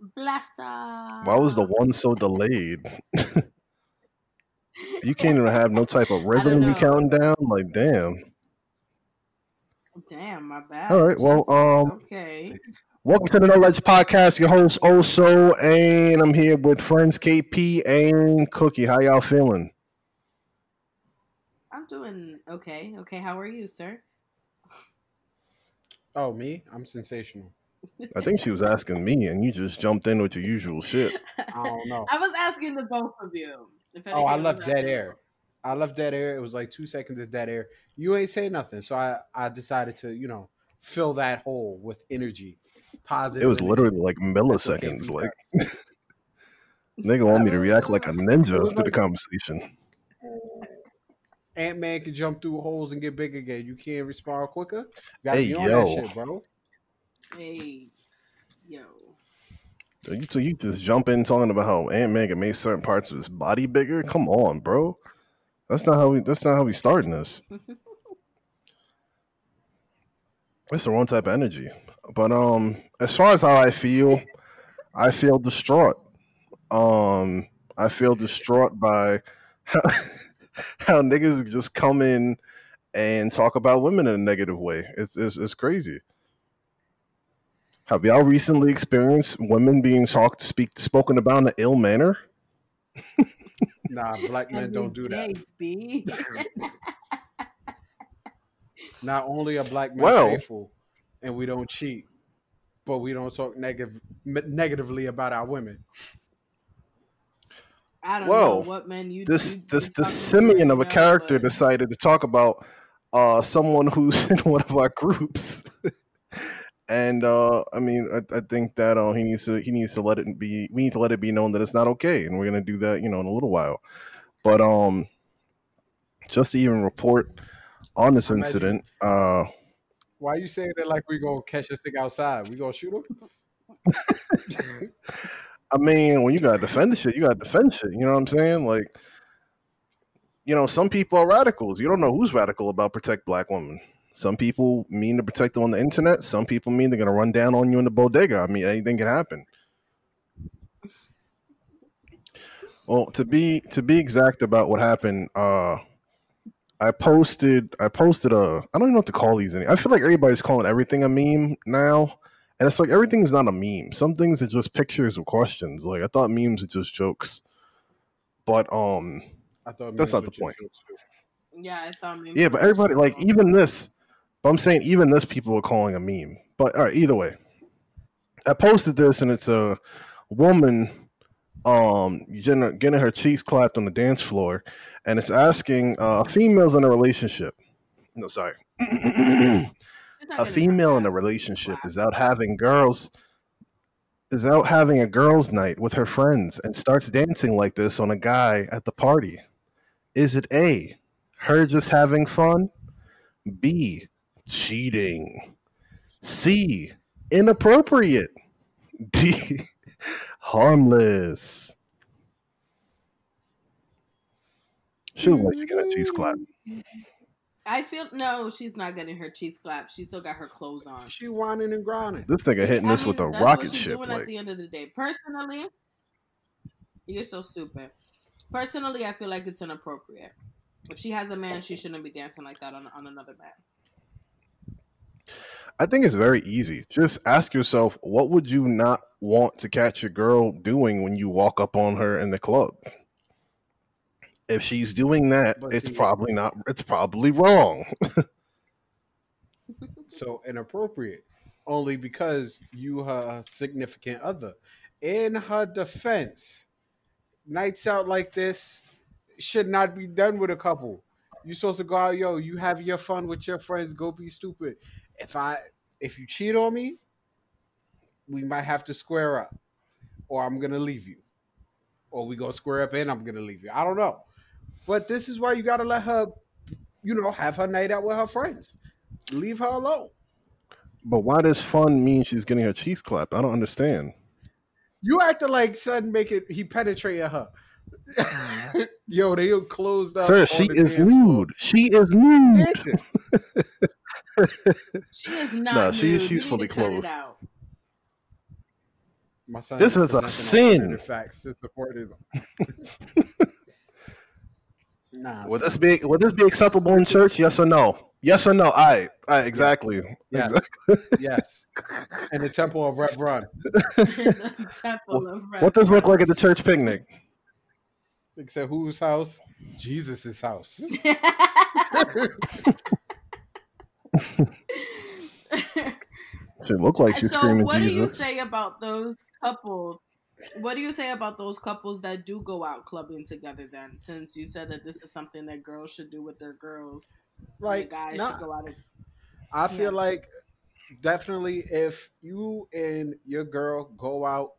Blaster. Why was the one so delayed? you can't even have no type of rhythm you know. counting down. Like, damn. Damn, my bad. All right, well, Jesus. um, okay. Welcome to the Noledge Podcast. Your host Oso, and I'm here with friends KP and Cookie. How y'all feeling? I'm doing okay. Okay, how are you, sir? Oh, me? I'm sensational. I think she was asking me, and you just jumped in with your usual shit. I don't know. I was asking the both of you. Oh, I anything left dead happening. air. I left dead air. It was like two seconds of dead air. You ain't say nothing, so I I decided to you know fill that hole with energy, positive. It was energy. literally like milliseconds. KP Like, does. nigga want me to react like a ninja was to the conversation. Ant Man can jump through holes and get big again. You can't respond quicker. Gotta Hey, be on yo. that shit, bro. Hey, yo. So you, so you just jump in talking about how Ant Man can make certain parts of his body bigger? Come on, bro. That's not how we. That's not how we starting this. It's the wrong type of energy. But um, as far as how I feel, I feel distraught. Um, I feel distraught by how, how niggas just come in and talk about women in a negative way. It's it's, it's crazy. Have y'all recently experienced women being talked, speak, spoken about in an ill manner? Nah, black men don't do that. Every day, B. Not only are black men Well- faithful and we don't cheat, but we don't talk negative negatively about our women. I don't Well, know what man you This you, this you the talking simian of a character but- decided to talk about uh someone who's in one of our groups. And uh I mean I, I think that uh, he needs to he needs to let it be we need to let it be known that it's not okay and we're gonna do that, you know, in a little while. But um just to even report on this incident, uh Why you saying that like we gonna catch this thing outside? We gonna shoot him? I mean, when you gotta defend the shit, you gotta defend shit. You know what I'm saying? Like, you know, some people are radicals. You don't know who's radical about protect black women. Some people mean to protect them on the internet. Some people mean they're gonna run down on you in the bodega. I mean, anything can happen. Well, to be to be exact about what happened, uh, I posted I posted a I don't even know what to call these. Any, I feel like everybody's calling everything a meme now. And it's like everything's not a meme. Some things are just pictures with questions. Like I thought memes are just jokes. But um I thought That's not the point. Yeah, I thought maybe. yeah, but everybody like even this but I'm saying even this people are calling a meme. But all right, either way. I posted this and it's a woman um getting, getting her cheeks clapped on the dance floor and it's asking uh females in a relationship. No, sorry. A female in a relationship is out having girls is out having a girls night with her friends and starts dancing like this on a guy at the party is it a her just having fun b cheating c inappropriate d harmless she look like she got a cheese clap I feel no, she's not getting her cheese clapped. She still got her clothes on. She whining and grinding. this nigga hitting I this with a that's rocket what she's ship doing like at the end of the day. Personally, you're so stupid. Personally, I feel like it's inappropriate. If she has a man, she shouldn't be dancing like that on, on another man. I think it's very easy. Just ask yourself, what would you not want to catch your girl doing when you walk up on her in the club? If she's doing that, But it's see- probably not. It's probably wrong. So inappropriate. Only because you her significant other. In her defense, nights out like this should not be done with a couple. You're supposed to go out, yo, you have your fun with your friends, go be stupid. If I if you cheat on me, we might have to square up. Or I'm gonna leave you. Or we go square up and I'm gonna leave you. I don't know. But this is why you gotta let her, you know, have her night out with her friends. Leave her alone. But why does fun mean she's getting her cheeks clapped? I don't understand. You acting like son make it he penetrated her. Mm-hmm. Yo, they closed up. Sir, she is nude. She is nude. Dancing. She is not. No, she- nude. she's fully to cut it clothed. My son This is a sin. alternative Facts to support his. nah. Would this be would this be acceptable in church? Yes or no? Yes or no? All right, all right, exactly. Yes. yes. And the temple of Rev Run. the temple of What does it look like at the church picnic? Except whose house? Jesus' house. Should look like she's so screaming what do you say about those couples what do you say about those couples that do go out clubbing together then since you said that this is something that girls should do with their girls Like, the guys nah, should go out and I feel Yeah. like definitely if you and your girl go out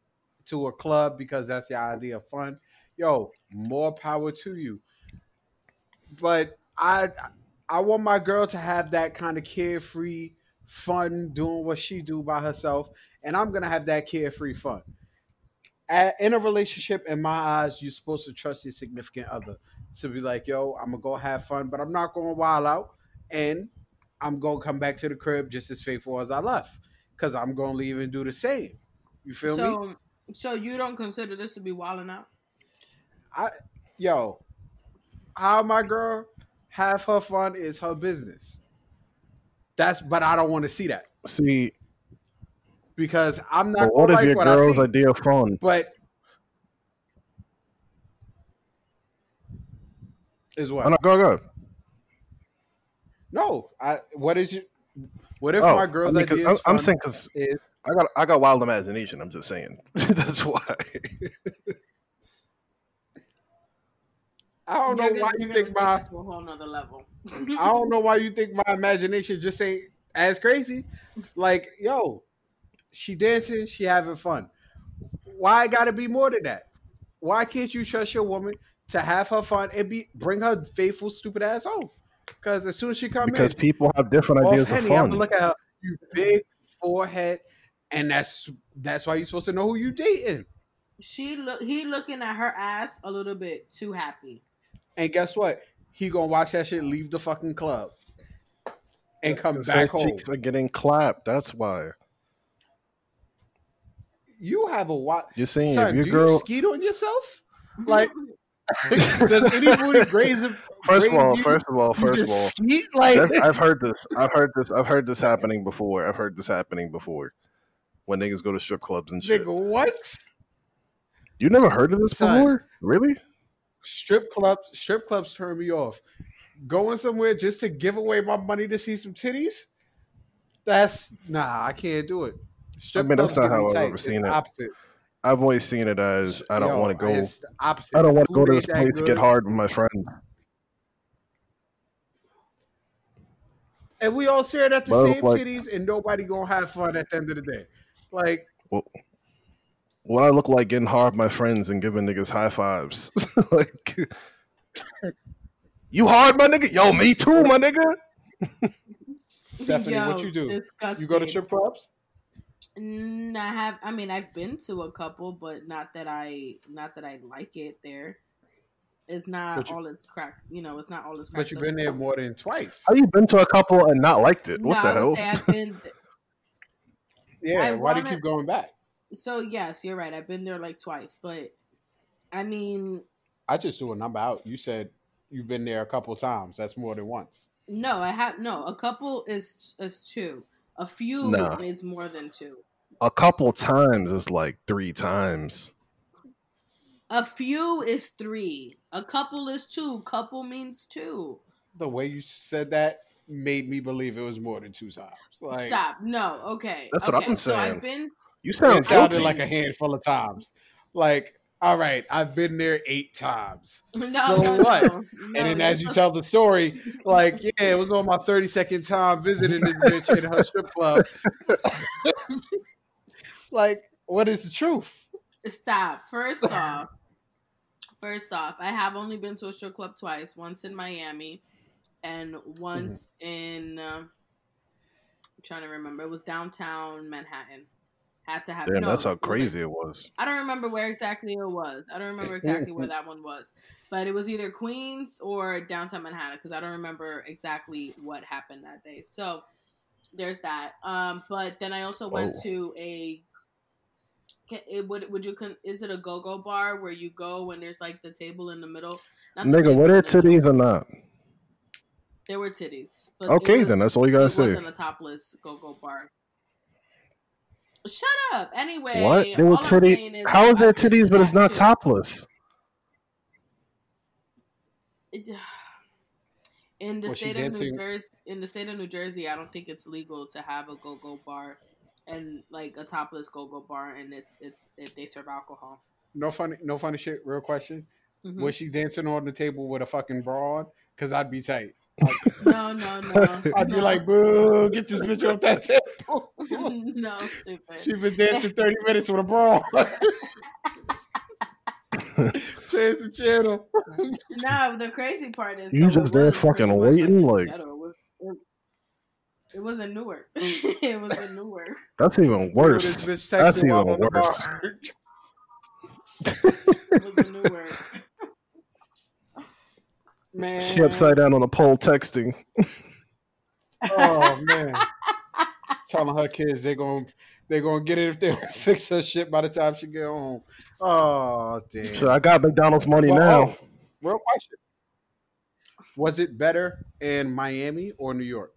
to a club because that's the idea of fun, yo, more power to you. But I I want my girl to have that kind of carefree fun doing what she do by herself, and I'm gonna have that carefree fun. A- in a relationship, in my eyes, you're supposed to trust your significant other to be like, yo, I'm gonna go have fun, but I'm not going to wild out, and I'm gonna come back to the crib just as faithful as I left, because I'm gonna leave and do the same. You feel me? so so you don't consider this to be wilding out I yo, how my girl have her fun is her business. That's but I don't want to see that See, because I'm not what if like your what I girl's see. idea of fun? But is what? Oh, no, go go. No, I. What is your? What if Oh, my girl's I mean, idea I'm, is I'm saying because I got I got wild imagination. I'm just saying that's why. I don't know why you're you gonna think my to a whole nother level I don't know why you think my imagination just ain't as crazy. Like, yo, she dancing, she having fun. Why got to be more than that? Why can't you trust your woman to have her fun and be bring her faithful stupid ass home? Because as soon as she come because in, people have different off ideas of Henny, I'm gonna look at her, you big forehead, and that's that's why you're supposed to know who you dating. she look he looking at her ass a little bit too happy And guess what? He gonna watch that shit, leave the fucking club, and come back home. cheeks are getting clapped. That's why. You have a what? You're saying Son, if your do girl. you skeet on yourself? Like, does anybody graze? First of all, you? first of all, first of all, skeet like I've heard this. I've heard this. I've heard this happening before. I've heard this happening before. When niggas go to strip clubs and shit. nigga. What? You never heard of this Son. before? Really? Strip clubs. Strip clubs turn me off. Going somewhere just to give away my money to see some titties. That's nah. I can't do it. Strip mean, that's not how I've tight. ever seen it. Opposite. I've always seen it as I don't want to go. Opposite. I don't want to go to this place to get hard with my friends. And we all staring at the Well, same like- titties, and nobody gonna have fun at the end of the day. Like, What I look like getting hard with my friends and giving niggas high fives. like, you hard, my nigga? Yo, me too, my nigga. Stephanie, what you do? disgusting. You go to strip clubs? Mm, I have. I mean, I've been to a couple, but not that I, not that I like it there. It's not you- all it's cracked. You know, it's not all it's. But you've been there more than twice. How you been to a couple and not liked it? What No, the I hell? say I've been. Yeah, I why do you keep going back? So yes, you're right. I've been there like twice, but I mean, I just threw a number out. You said you've been there a couple times. That's more than once. no, I have no. A couple is is two. A few Nah. is more than two. a couple times is like three times. A few is three. A couple is two. Couple means two. The way you said that made me believe it was more than two times. Like Stop. No. Okay. That's what. I'm saying. So. I've been. You sound it sounded like a handful of times. Like, all right, I've been there eight times. No, So no, what? no. and then you're as you tell the story, like, yeah, it was on my 32nd time visiting this bitch in her strip club. like, what is the truth? Stop. First off, first off, I have only been to a strip club twice. Once in Miami, and once in. Uh, I'm trying to remember. It was downtown Manhattan. Had to have. Damn, no, that's how it was like- crazy it was. I don't remember where exactly it was. I don't remember exactly where that one was, but it was either Queens or downtown Manhattan because I don't remember exactly what happened that day. So there's that. Um, but then I also went Oh. to a it- would would you con- is it a go go bar where you go and there's like the table in the middle? Not Nigga, were there titties or not? There were titties. But Okay, was- then that's all you gotta it say. wasn't a topless go go bar. Shut up. Anyway, What? There were all I'm saying titties. is How that is there I've been to titties, but it's not too. topless? In the Was state of New Jersey, in the state of New Jersey, I don't think it's legal to have a go go bar and like a topless go go bar, and it's it's it, they serve alcohol. No funny, no funny shit. Real question: Mhm. Was she dancing on the table with a fucking bra on? Cause I'd be tight. No, no, no. I'd be like, boo, get this bitch off that table. no, stupid. She's been dancing thirty minutes with a bra. Change the channel. No, the crazy part is You just it there fucking waiting, like- it was, it, it was in Newark. it was in Newark. That's even worse. That's even while on the worse. It was in Newark. Man, She upside down on a pole texting. Oh man, telling her kids they're gonna they're gonna get it if they don't fix her shit by the time she get home. Oh damn. So I got McDonald's money Well, now. oh, real question: Was it better in Miami or New York?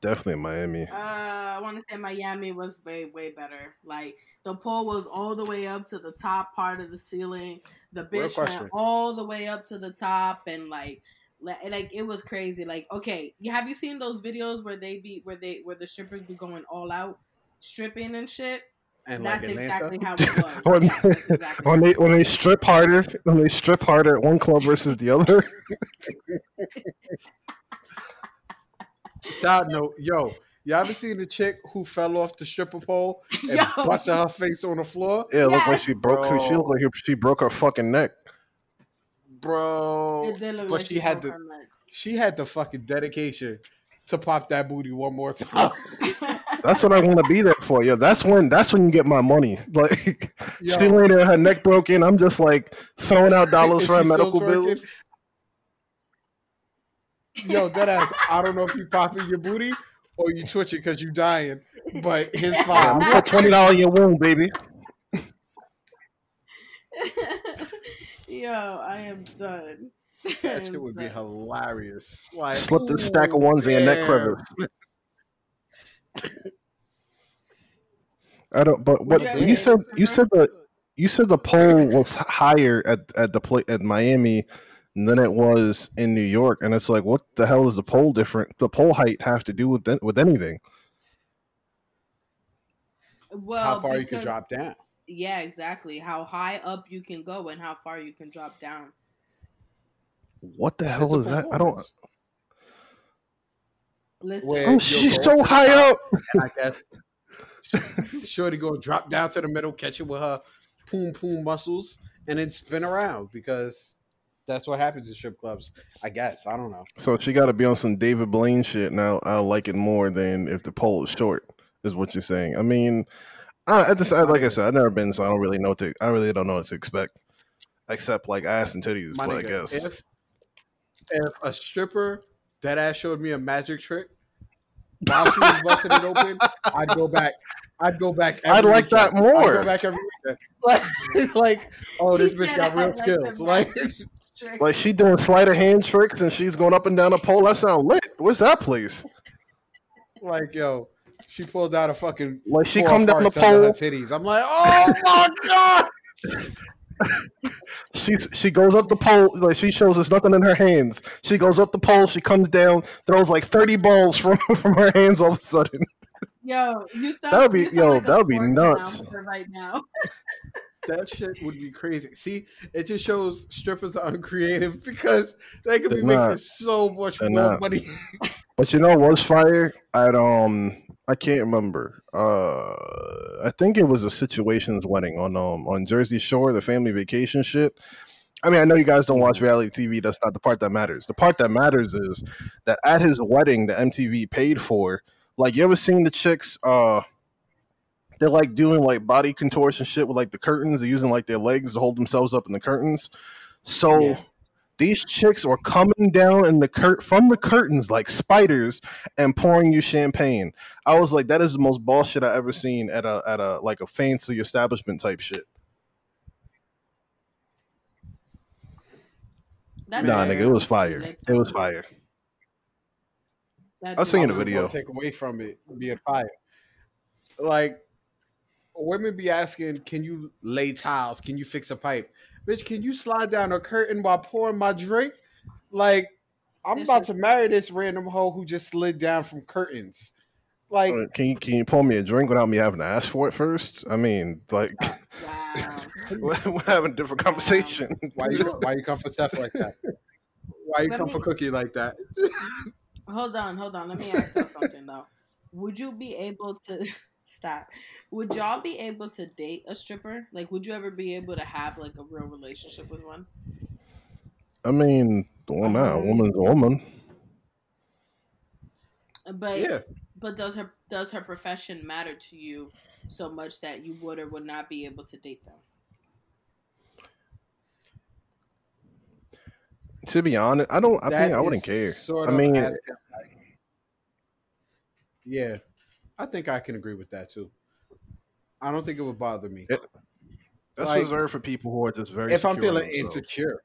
Definitely Miami. Uh, I want to say Miami was way way better. Like the pole was all the way up to the top part of the ceiling. The bitch went all the way up to the top, and like, like, like, it was crazy. Like, okay, have you seen those videos where they be where they where the strippers be going all out, stripping and shit? And That's like exactly how it was. when, yes, exactly when they when they strip harder, when they strip harder at one club versus the other. Side note, yo, you ever seen the chick who fell off the stripper pole and Yo. busted her face on the floor? Yeah, it looked like she broke. Her, she looked like she broke her fucking neck. Bro. It did look But like she had broke the she had the fucking dedication to pop that booty one more time. That's what I want to be there for. Yeah, that's when that's when you get my money. Like Yo. she laying there, her neck broken. I'm just like throwing out dollars for her medical bills. Yo, that ass. I don't know if you popping your booty or you twitching because you dying, but his Yeah, fine. I'm put twenty dollars in your wound, baby. Yo, I am done. That shit would be hilarious. Like Slipped a stack of ooh, ones in your neck damn. crevice. I don't. But what you you said? You said the you said the pole was higher at at the pla at Miami than it was in New York, and it's like, what the hell is the pole different? The pole height have to do with th- with anything? Well, How far you can drop down? Yeah, exactly. How high up you can go and how far you can drop down. What the It's hell a is that? I don't. Listen, Where Oh, she's so high top, up. and I guess Shorty gonna drop down to the middle, catch it with her poom poom muscles, and then spin around because that's what happens in strip clubs. I guess I don't know. So she got to be on some David Blaine shit. Now I'll like it more than if the pole is short. Is what you're saying? I mean, I, just this, like I said, I've never been, so I don't really know what to. I really don't know what to expect, except like ass and titties. My But I guess if if a stripper that ass showed me a magic trick while she was busting it open, I'd go back. I'd go back. I'd every like that weekend. I'd more. go back every weekend. Like like, oh, this bitch got real like skills. Like, Strict. like she doing sleight of hand tricks and she's going up and down a pole. That sound lit. Where's that place? like yo, she pulled out a fucking Like she four come down the hearts under her pole. titties. I'm like, oh my god. She's she goes up the pole. Like she shows us nothing in her hands. She goes up the pole. She comes down, throws like thirty balls from from her hands. All of a sudden, Yo, you sound, That would be- you sound yo, like that would be nuts. right now. That shit would be crazy. See, it just shows strippers are uncreative because they could be They're making not. so much They're more not. money. But you know what's fire? At um, I can't remember. Uh, I think it was a situations wedding on um on Jersey Shore, the family vacation shit. I mean, I know you guys don't watch reality TV. That's not the part that matters. The part that matters is that at his wedding, the MTV paid for. Like, you ever seen the chicks? Uh, they're like doing like body contortion shit with like the curtains. They're using like their legs to hold themselves up in the curtains. So Yeah. These chicks are coming down in the curt from the curtains like spiders and pouring you champagne. I was like, that is the most bullshit I ever seen at a at a like a fancy establishment type shit. That Nah, is- nigga, it was fire. It was fire. that I is- seen the I'm video. Take away from it be being fire. Like women be asking, "Can you lay tiles? Can you fix a pipe?" Bitch, can you slide down a curtain while pouring my drink? Like I'm This about is- to marry this random hoe who just slid down from curtains. Like Can you can you pour me a drink without me having to ask for it first? I mean, like Wow. we're we're having a different conversation. why you why you come for Steph like that? Why you Let come me- for Cookie like that? Hold on, hold on. Let me ask you something though. Would you be able to stop? Would y'all be able to date a stripper? Like, would you ever be able to have like a real relationship with one? I mean, well, now a um, woman's a woman. But Yeah. but does her does her profession matter to you so much that you would or would not be able to date them? To be honest, I don't. I That mean, I wouldn't care. Sort I mean, asking, like- yeah, I think I can agree with that too. I don't think it would bother me It- that's like, reserved for people who are just very. if I'm feeling insecure.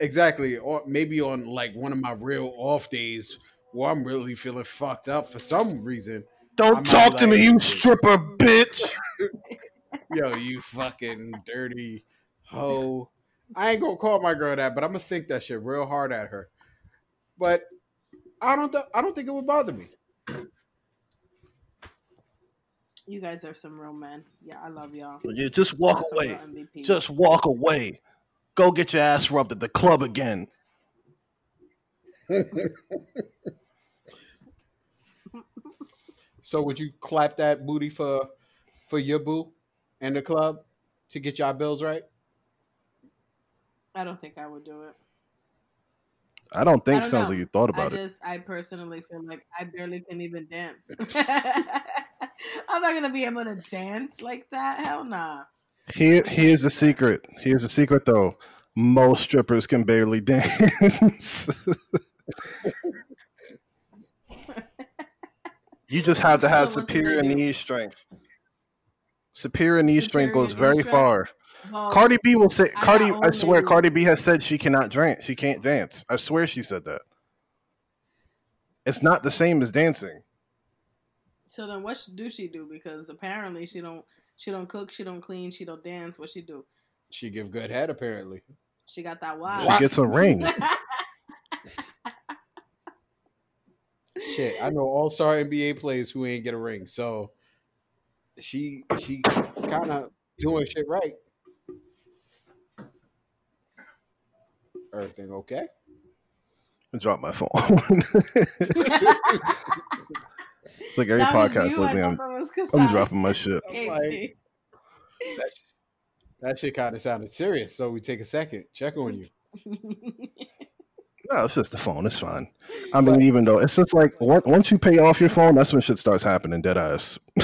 Exactly, or maybe on like one of my real off days where I'm really feeling fucked up for some reason. Don't might talk to like- me, you stripper bitch. Yo, you fucking dirty hoe. I ain't gonna call my girl that, but I'm gonna think that shit real hard at her. But I don't. Th- I don't think it would bother me. You guys are some real men. Yeah, I love y'all. Yeah, just walk Y'all away. Just walk away. Go get your ass rubbed at the club again. So would you clap that booty for for your boo and the club to get y'all bills right? I don't think I would do it. I don't think I don't sounds know. like you thought I about it. just, I personally feel like I barely can even dance. I'm not gonna be able to dance like that. Hell nah. Here, here's the secret. Here's the secret, though. Most strippers can barely dance. you just have to have So superior knee strength. Superior knee strength goes knee very strength? far. Well, Cardi B will say, Cardi, got I swear, Cardi B has said she cannot dance. She can't dance. I swear she said that. It's not the same as dancing. So then, what do she do? Because apparently she don't, she don't cook, she don't clean, she don't dance. What she do? She give good head apparently. She got that wild. She gets a ring. Shit, I know all star NBA players who ain't get a ring. So she she kind of doing shit right. Everything okay? I dropped my phone. it's like every That was podcast. you? I Like, thought I'm, I'm dropping my shit. Like- That, that shit kind of sounded serious. So we take a second, check on you. No, it's just the phone. It's fine. I mean, even though it's just like once you pay off your phone, that's when shit starts happening. Dead ass.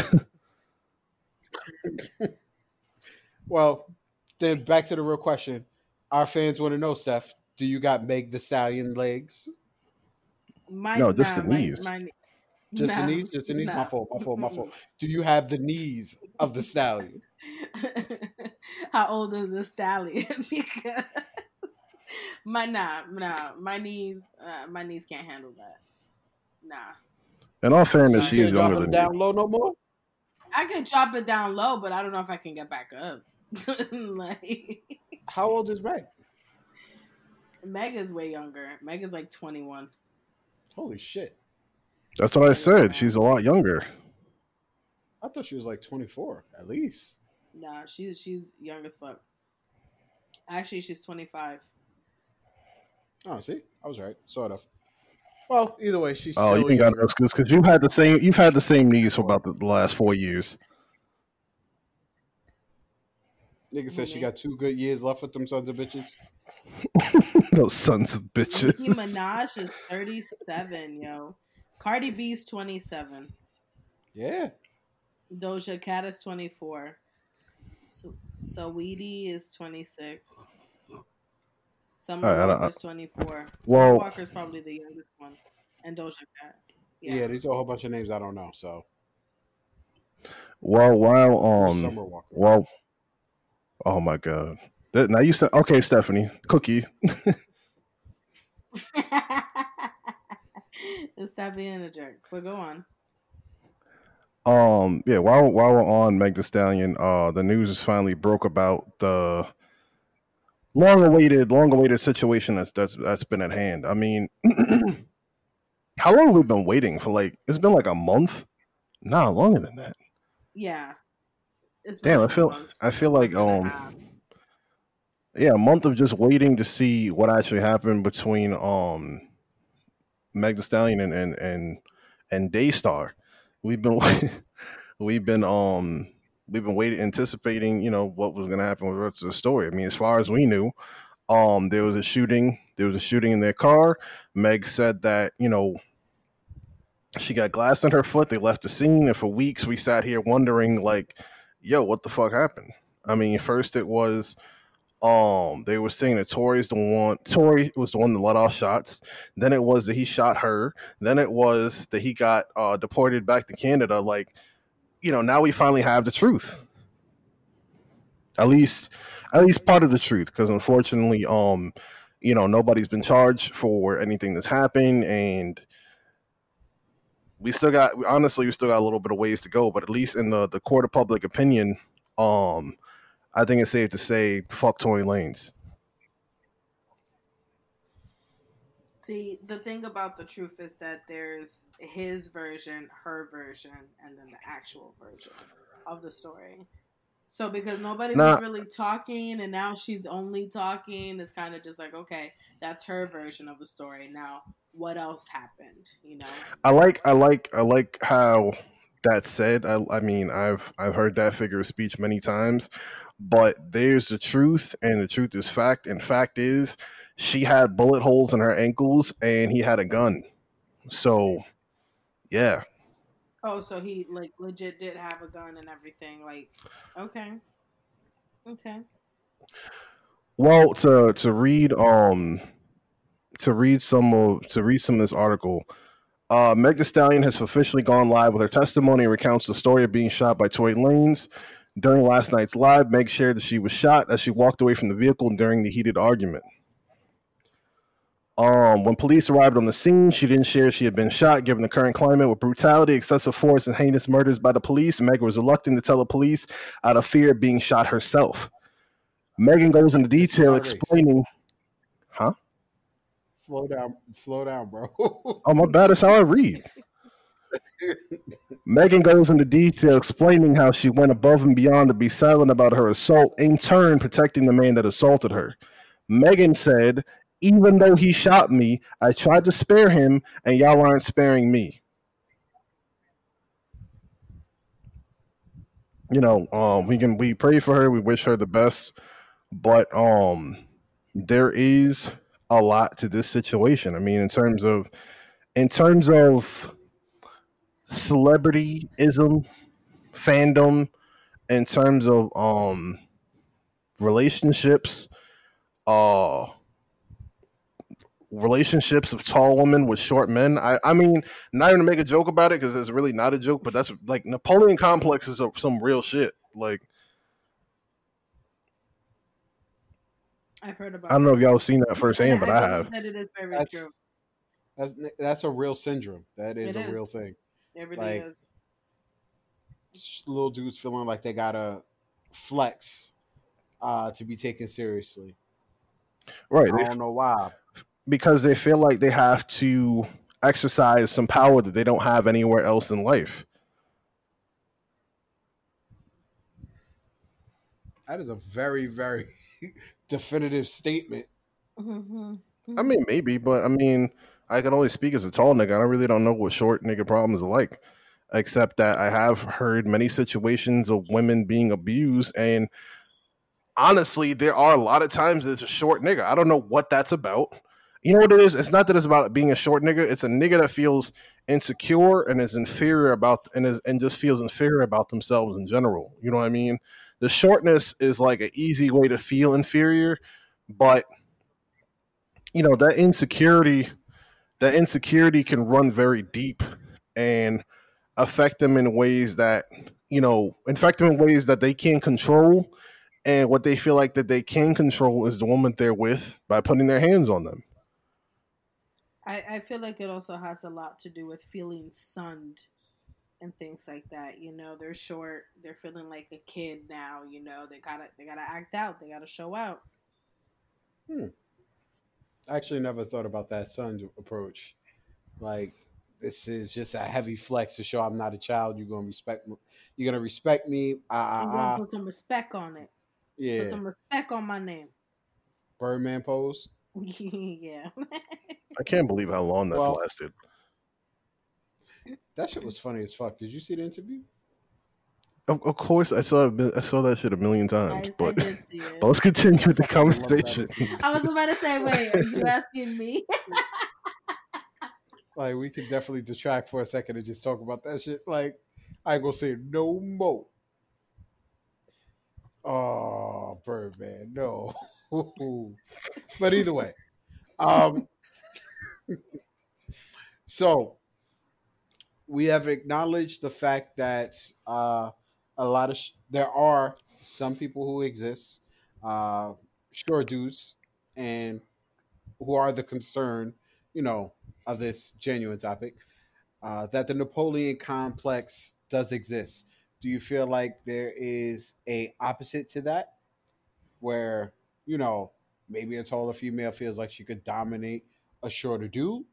Well, then back to the real question. Our fans want to know, Steph, do you got Meg Thee Stallion legs? My, No, just the my- knees. my- Just nah, the knees? Just the knees? My nah. fault, my fault, my fault. Do you have the knees of the stallion? How old is the stallion? because my nah, nah, my knees, uh, my knees can't handle that. Nah, In all fairness, So she you is can't drop younger them than down me. low no more? I could drop it down low, but I don't know if I can get back up. like How old is Meg? Meg is way younger. Meg is like twenty one. Holy shit. That's what I said. She's a lot younger. I thought she was like 24 at least. Nah, she's she's young as fuck. Actually, she's twenty five. Oh, see? I was right. Sort of. Well, either way, she's Oh, you ain't got no excuse because you've had the same. You've had the same knees for about the last four years. Nigga said she got two good years left with them sons of bitches. Those sons of bitches. Nicki Minaj is thirty seven, yo. Cardi B's twenty seven. Yeah. Doja Cat is 24. So, Saweetie is 26. Summer All right, I don't- Walker's 24. Well- Summer Walker's probably the youngest one. And Doja Cat. Yeah. Yeah. these are a whole bunch of names I don't know. So Well, while um, Summer Walker. well, oh my god. That, now you said okay, Stephanie, cookie. Stop being a jerk. But go on. Um, yeah, while while we're on Meg Thee Stallion, uh, the news is finally broke about the long awaited, long awaited situation that's that's that's been at hand. I mean, how long have we been waiting for? Like, it's been like a month, nah, longer than that. Yeah. It's Damn, I feel- month, I feel like, and um. Yeah, a month of just waiting to see what actually happened between um Meg Thee Stallion and and and, and Daystar. We've been we've been um we've been waiting anticipating, you know, what was gonna happen with the rest of the story. I mean, as far as we knew, um there was a shooting, there was a shooting in their car. Meg said that, you know, she got glass in her foot, they left the scene, and for weeks we sat here wondering like, yo, what the fuck happened? I mean, first it was um they were saying that Tory's the one Tori was the one that let off shots. Then it was that he shot her. Then it was that he got uh deported back to Canada. Like, you know, now we finally have the truth. At least at least part of the truth. Because unfortunately, um, you know, nobody's been charged for anything that's happened and we still got honestly we still got a little bit of ways to go, but at least in the, the court of public opinion, um I think it's safe to say fuck Tory Lanez. See, the thing about the truth is that there's his version, her version, and then the actual version of the story. So because nobody Nah. was really talking and now she's only talking, it's kind of just like, okay, that's her version of the story. Now, what else happened? You know? I like I like I like how that said. I, I mean I've I've heard that figure of speech many times, but there's the truth and the truth is fact. And fact is she had bullet holes in her ankles and he had a gun. So yeah. Oh, so he like legit did have a gun and everything. Like, okay, okay. Well, to to read um to read some of to read some of this article, uh, Meg Thee Stallion has officially gone live with her testimony and recounts the story of being shot by Tory Lanez. During last night's live, Meg shared that she was shot as she walked away from the vehicle during the heated argument. Um, when police arrived on the scene, she didn't share she had been shot. Given the current climate with brutality, excessive force, and heinous murders by the police, Meg was reluctant to tell the police out of fear of being shot herself. Megan goes into detail not race. explaining. Huh? Slow down, slow down, bro. Oh, my bad. That's how I read. Megan goes into detail explaining how she went above and beyond to be silent about her assault, in turn protecting the man that assaulted her. Megan said, Even though he shot me, I tried to spare him, and y'all aren't sparing me. You know, um, we can we pray for her, we wish her the best, but um there is a lot to this situation. I mean, in terms of in terms of celebrityism, fandom, in terms of um relationships, uh relationships of tall women with short men. I, I mean, not even to make a joke about it because it's really not a joke, but that's like Napoleon complexes are some real shit. Like I've heard about. I don't know that. if y'all seen that firsthand, but I believe have. That it is very That's true. that's that's a real syndrome. That is It a real thing. It really like- is. Little dudes feeling like they gotta flex uh, to be taken seriously. Right. I They don't know why. because they feel like they have to exercise some power that they don't have anywhere else in life. That is a very very definitive statement. Mhm. I mean, maybe, but I mean, I can only speak as a tall nigga. I really don't know what short nigga problems are like, except that I have heard many situations of women being abused, and honestly, there are a lot of times it's a short nigga. I don't know what that's about. You know what it is? It's not that it's about being a short nigga. It's a nigga that feels insecure and is inferior about and is and just feels inferior about themselves in general. You know what I mean? The shortness is like an easy way to feel inferior, but you know that insecurity that insecurity can run very deep and affect them in ways that you know affect them in ways that they can't control and what they feel like that they can control is the woman they're with by putting their hands on them I, I feel like it also has a lot to do with feeling sunned and things like that. You know, they're short, they're feeling like a kid now, you know, they gotta they gotta act out, they gotta show out. Hmm. I actually never thought about that son's approach. Like this is just a heavy flex to show I'm not a child. You're gonna respect me. You're gonna respect me. Ah, I'm gonna put some respect on it. Yeah. Put some respect on my name. Birdman pose. yeah. I can't believe how long that's well, lasted. That shit was funny as fuck. Did you see the interview? Of, of course, I saw I saw that shit a million times. I, but, I but let's continue with the conversation. I was about to say, wait, are you asking me? like we could definitely detract for a second and just talk about that shit. Like I ain't gonna say no more. Oh, Birdman, no. but either way, um, so we have acknowledged the fact that uh, a lot of sh- there are some people who exist, uh, sure dudes, and who are the concern, you know, of this genuine topic. Uh, that the Napoleon complex does exist. Do you feel like there is a opposite to that, where you know maybe a taller female feels like she could dominate a shorter dude?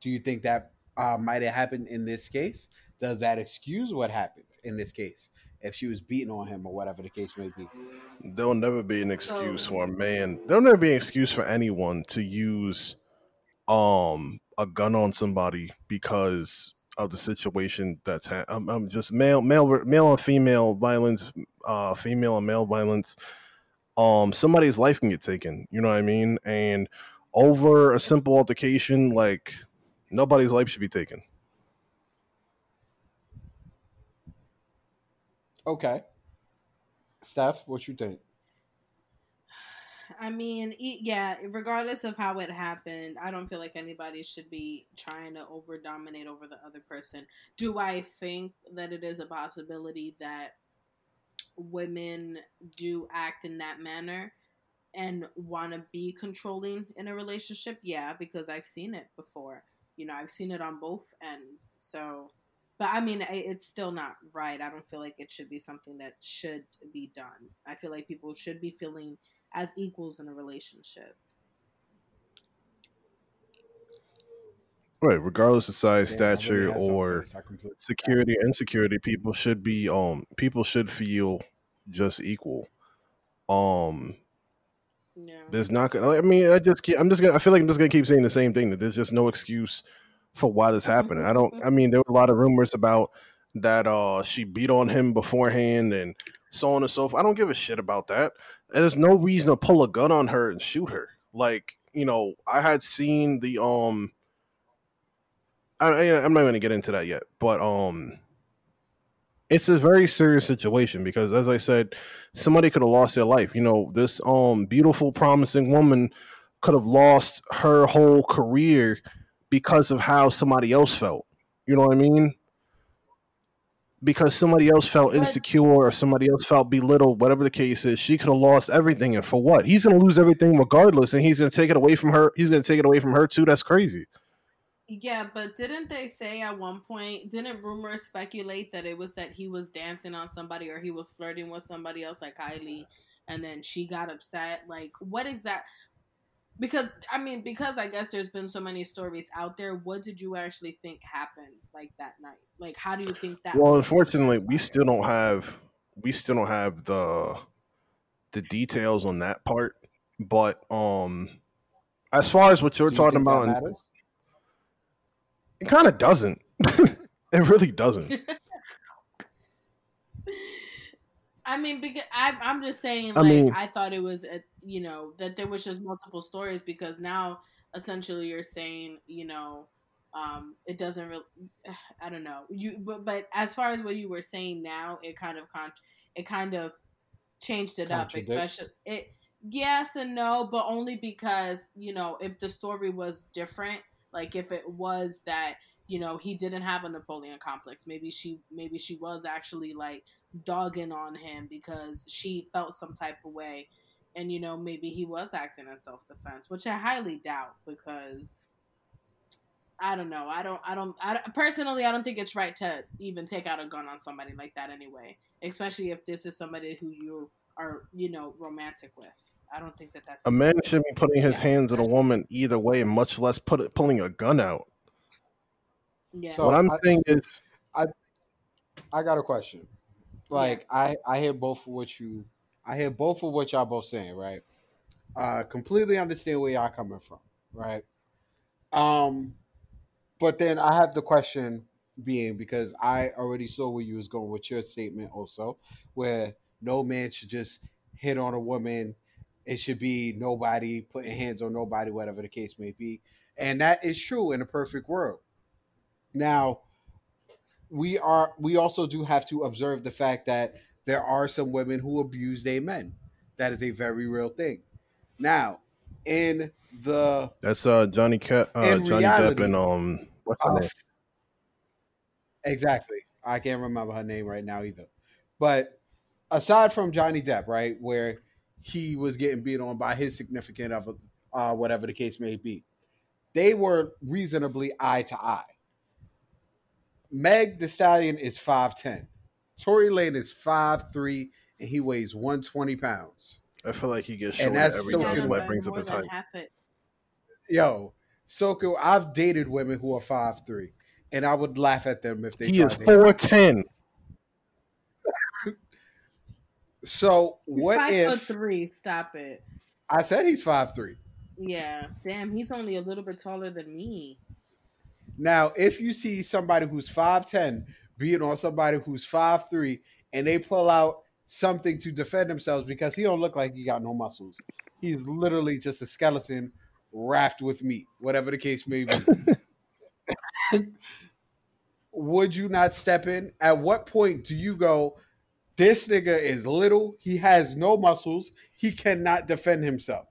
Do you think that uh, might have happened in this case? Does that excuse what happened in this case? If she was beating on him or whatever the case may be, there'll never be an excuse so, for a man. There'll never be an excuse for anyone to use um a gun on somebody because of the situation that's ha- I'm, I'm just male male male and female violence uh female and male violence um somebody's life can get taken you know what i mean and over a simple altercation like nobody's life should be taken okay steph what you think I mean, yeah, regardless of how it happened, I don't feel like anybody should be trying to over dominate over the other person. Do I think that it is a possibility that women do act in that manner and want to be controlling in a relationship? Yeah, because I've seen it before. You know, I've seen it on both ends. So, but I mean, it's still not right. I don't feel like it should be something that should be done. I feel like people should be feeling as equals in a relationship. Right, regardless of size, yeah, stature, really or security, insecurity, people should be um people should feel just equal. Um, yeah. there's not. gonna. I mean, I just keep, I'm just gonna. I feel like I'm just gonna keep saying the same thing. That there's just no excuse for why this happened. I don't. I mean, there were a lot of rumors about that. Uh, she beat on him beforehand and so on and so forth. I don't give a shit about that. There's no reason to pull a gun on her and shoot her. Like, you know, I had seen the um I, I'm not going to get into that yet, but um it's a very serious situation because as I said, somebody could have lost their life. You know, this um beautiful promising woman could have lost her whole career because of how somebody else felt. You know what I mean? because somebody else felt insecure or somebody else felt belittled, whatever the case is, she could have lost everything. And for what? He's going to lose everything regardless, and he's going to take it away from her. He's going to take it away from her too. That's crazy. Yeah, but didn't they say at one point? Didn't rumors speculate that it was that he was dancing on somebody or he was flirting with somebody else, like Kylie, and then she got upset? Like, what exact? Because I mean, because I guess there's been so many stories out there. What did you actually think happened like that night? Like, how do you think that? Well, unfortunately, we still don't have we still don't have the the details on that part. But um, as far as what you're talking you about, it kind of doesn't. it really doesn't. I mean, because I, I'm just saying, like, I, mean, I thought it was, a, you know, that there was just multiple stories because now essentially you're saying, you know, um, it doesn't really, I don't know, you, but, but as far as what you were saying now, it kind of con, it kind of changed it up, especially it. yes and no, but only because you know if the story was different, like if it was that you know he didn't have a Napoleon complex, maybe she maybe she was actually like dogging on him because she felt some type of way, and you know maybe he was acting in self defense, which I highly doubt because. I don't know. I don't. I don't. I personally, I don't think it's right to even take out a gun on somebody like that anyway. Especially if this is somebody who you are, you know, romantic with. I don't think that that's a man should be putting his hands on a woman either way, much less put it, pulling a gun out. Yeah. So what I'm I, saying is, I I got a question. Like yeah. I I hear both of what you I hear both of what y'all both saying, right? Uh completely understand where y'all coming from, right? Um but then I have the question being because I already saw where you was going with your statement also, where no man should just hit on a woman. It should be nobody putting hands on nobody, whatever the case may be. And that is true in a perfect world. Now, we are we also do have to observe the fact that there are some women who abuse their men. That is a very real thing. Now, in the that's uh Johnny Cat uh, Johnny reality, Depp and um What's her uh, name? Exactly. I can't remember her name right now either. But aside from Johnny Depp, right, where he was getting beat on by his significant other, uh, whatever the case may be, they were reasonably eye to eye. Meg Thee Stallion is 5'10. Tory Lanez is 5'3 and he weighs 120 pounds. I feel like he gets shorter every time somebody brings up his height. Yo, so cool. I've dated women who are five three, and I would laugh at them if they. He is four ten. so he's what five if foot three? Stop it. I said he's five three. Yeah, damn, he's only a little bit taller than me. Now, if you see somebody who's five ten being on somebody who's five three, and they pull out something to defend themselves because he don't look like he got no muscles. He's literally just a skeleton wrapped with meat, whatever the case may be. Would you not step in? At what point do you go, this nigga is little, he has no muscles, he cannot defend himself?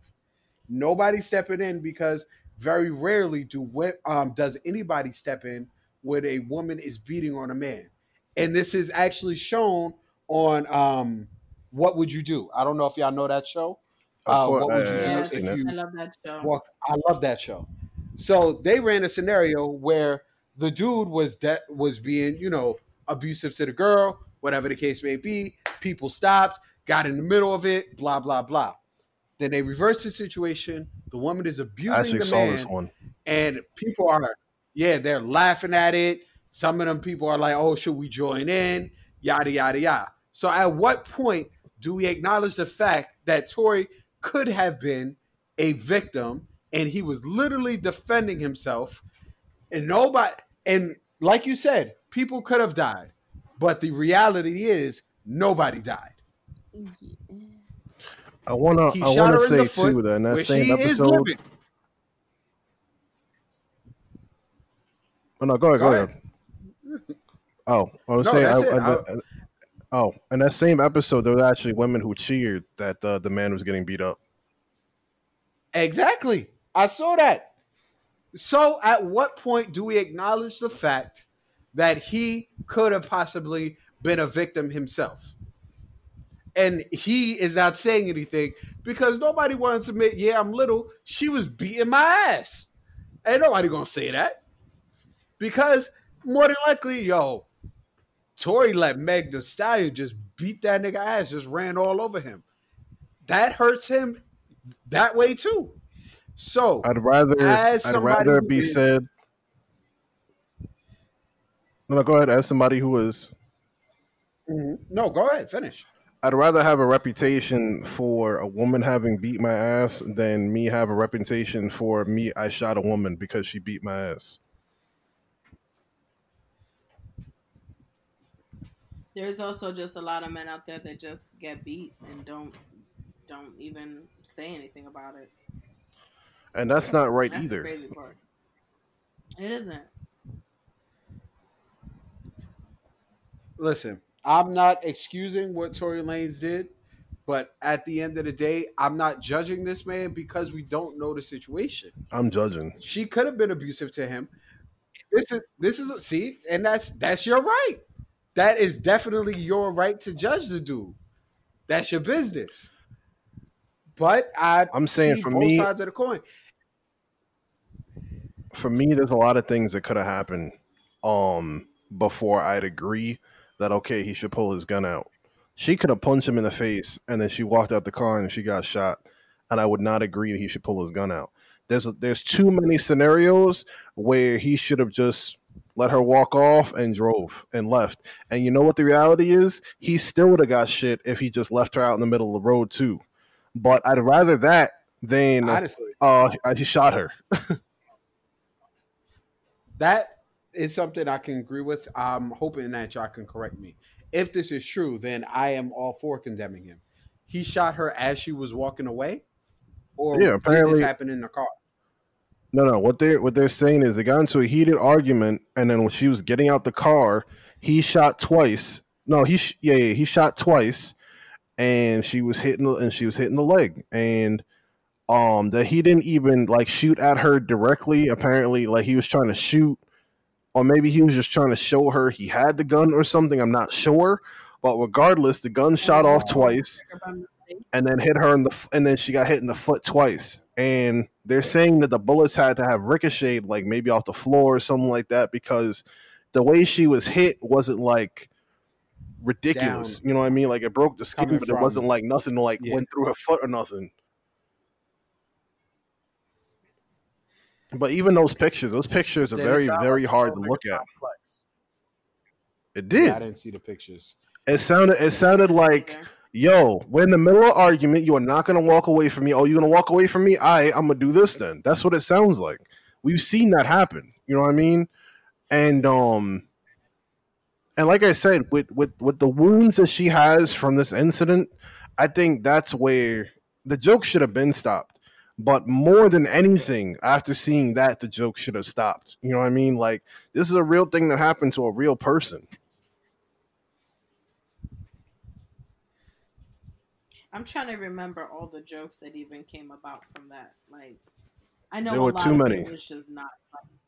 Nobody stepping in because very rarely do um, does anybody step in when a woman is beating on a man. And this is actually shown on um, What Would You Do? I don't know if y'all know that show. Uh, what would you do if you? I love that show. Walk, I love that show. So they ran a scenario where the dude was de- was being, you know, abusive to the girl, whatever the case may be. People stopped, got in the middle of it, blah blah blah. Then they reversed the situation. The woman is abusing the man, and people are, yeah, they're laughing at it. Some of them people are like, "Oh, should we join in?" Yada yada yada. So, at what point do we acknowledge the fact that Tory could have been a victim and he was literally defending himself and nobody and like you said people could have died but the reality is nobody died i want to i want to say too that in that same episode oh no go ahead go, go ahead. ahead. oh i was no, saying I, I, I, Oh, in that same episode, there were actually women who cheered that uh, the man was getting beat up. Exactly. I saw that. So, at what point do we acknowledge the fact that he could have possibly been a victim himself? And he is not saying anything because nobody wants to admit, yeah, I'm little. She was beating my ass. Ain't nobody gonna say that. Because more than likely, yo, Tory let Meg Thee Stallion just beat that nigga ass, just ran all over him. That hurts him that way too. So I'd rather I'd rather be is, said. No, go ahead. As somebody who is. Mm-hmm. No, go ahead. Finish. I'd rather have a reputation for a woman having beat my ass than me have a reputation for me I shot a woman because she beat my ass. There's also just a lot of men out there that just get beat and don't don't even say anything about it. And that's not right that's either. crazy part. It isn't. Listen, I'm not excusing what Tory Lanez did, But at the end of the day, I'm not judging this man because we don't know the situation. I'm judging. She could have been abusive to him. This is this is see, and that's that's your right. That is definitely your right to judge the dude. That's your business. But I I'm saying for both me- sides of the coin. For me, there's a lot of things that could have happened um before I'd agree that okay, he should pull his gun out. She could have punched him in the face and then she walked out the car and she got shot, and I would not agree that he should pull his gun out. There's there's too many scenarios where he should have just let her walk off and drove and left. And you know what the reality is? He still would have got shit if he just left her out in the middle of the road too. But I'd rather that than Honestly, uh he shot her. that is something I can agree with. I'm hoping that y'all can correct me. If this is true, then I am all for condemning him. He shot her as she was walking away, or Yeah, did apparently- this happen in the car? No, no. What they're what they're saying is they got into a heated argument, and then when she was getting out the car, he shot twice. No, he sh- yeah, yeah he shot twice, and she was hitting the, and she was hitting the leg, and um that he didn't even like shoot at her directly. Apparently, like he was trying to shoot, or maybe he was just trying to show her he had the gun or something. I'm not sure, but regardless, the gun shot off twice and then hit her in the and then she got hit in the foot twice and they're saying that the bullets had to have ricocheted like maybe off the floor or something like that because the way she was hit wasn't like ridiculous Down. you know what i mean like it broke the skin Coming but it from- wasn't like nothing like Yeah. went through her foot or nothing but even those pictures those pictures are Then very very like hard to look at complex. it did Yeah, I didn't see the pictures. it sounded it sounded like yo, we're in the middle of argument. You are not gonna walk away from me. Oh, you're gonna walk away from me? I, I'm gonna do this then. That's what it sounds like. We've seen that happen. You know what I mean? And um, and like I said, with with with the wounds that she has from this incident, I think that's where the joke should have been stopped. But more than anything, after seeing that, the joke should have stopped. You know what I mean? Like this is a real thing that happened to a real person. I'm trying to remember all the jokes that even came about from that. Like, I know There a were lot too of many. it was just not funny.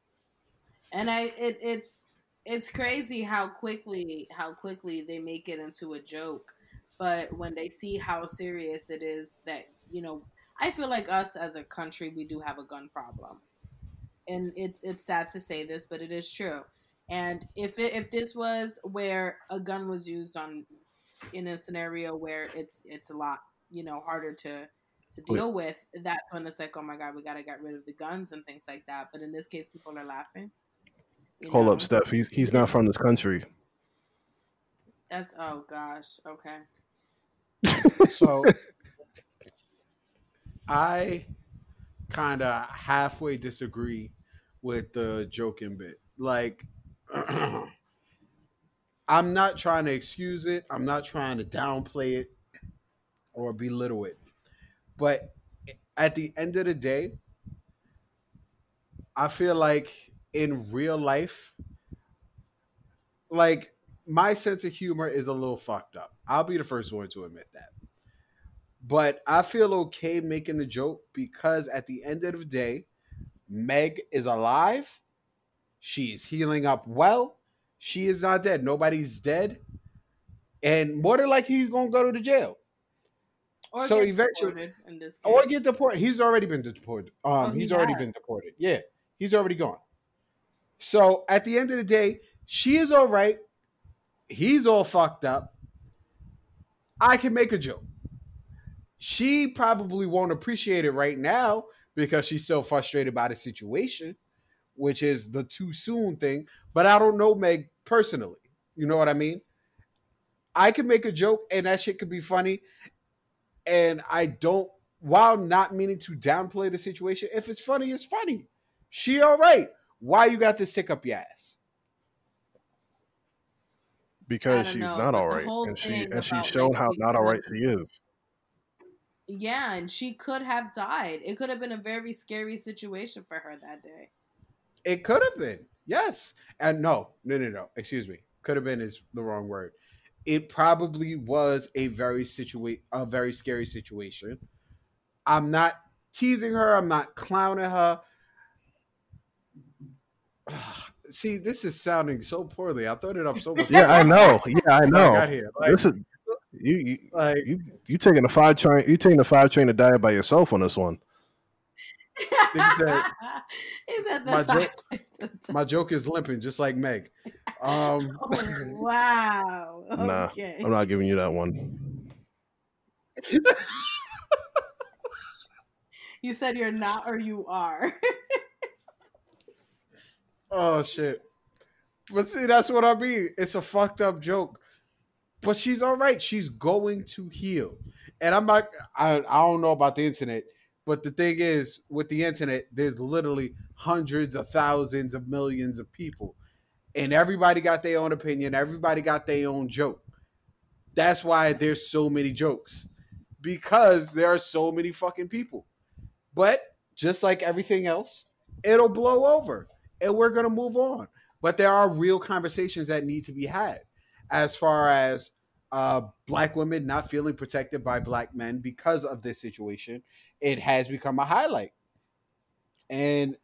And I, it, it's, it's crazy how quickly, how quickly they make it into a joke. But when they see how serious it is, that you know, I feel like us as a country, we do have a gun problem, and it's it's sad to say this, but it is true. And if it, if this was where a gun was used on in a scenario where it's it's a lot you know harder to to deal with that's when it's like oh my god we gotta get rid of the guns and things like that but in this case people are laughing you Hold know? up, Steph. He's he's not from this country. that's oh gosh okay So I kind of halfway disagree with the joking bit. Like, I'm not trying to excuse it. I'm not trying to downplay it or belittle it. But at the end of the day, I feel like in real life, like my sense of humor is a little fucked up. I'll be the first one to admit that. But I feel okay making the joke because at the end of the day, Meg is alive. She is healing up well. She is not dead. Nobody's dead. And more than likely, he's going to go to the jail or So eventually- deported in this case. or get deported. He's already been deported. Um, Oh, he he's already has. been deported. Yeah, he's already gone. So at the end of the day, she is all right. He's all fucked up. I can make a joke. She probably won't appreciate it right now because she's still frustrated by the situation, which is the too soon thing. But I don't know Meg personally. You know what I mean? I can make a joke and that shit could be funny. And I don't, while not meaning to downplay the situation, if it's funny, it's funny. She all right. Why you got to stick up your ass? because she's know, not but all the right, whole and she and she's about, shown like, how not all right she is. Yeah and she could have died it could have been a very scary situation for her that day It could have been. Yes. And no, no, no, no. Excuse me. Could have been is the wrong word. it probably was a very situate a very scary situation. I'm not teasing her, I'm not clowning her. See, this is sounding so poorly. I thought it up so much. Yeah, I know. Yeah, I when know. got here. Like, this is you. You, like you, you taking the five train? You taking the five train to die by yourself on this one? said- he said My the joke- five- my joke is limping, just like Meg. Um, Oh, wow. Nah, Okay. I'm not giving you that one. You said you're not or you are. oh shit! But see, that's what I mean. It's a fucked up joke. But she's all right. She's going to heal. And I'm not. I I don't know about the internet, but the thing is, with the internet, there's literally hundreds of thousands of millions of people, and everybody got their own opinion. Everybody got their own joke. That's why there's so many jokes because there are so many fucking people. But just like everything else, it'll blow over and we're going to move on. But there are real conversations that need to be had as far as uh, black women not feeling protected by black men because of this situation. It has become a highlight. And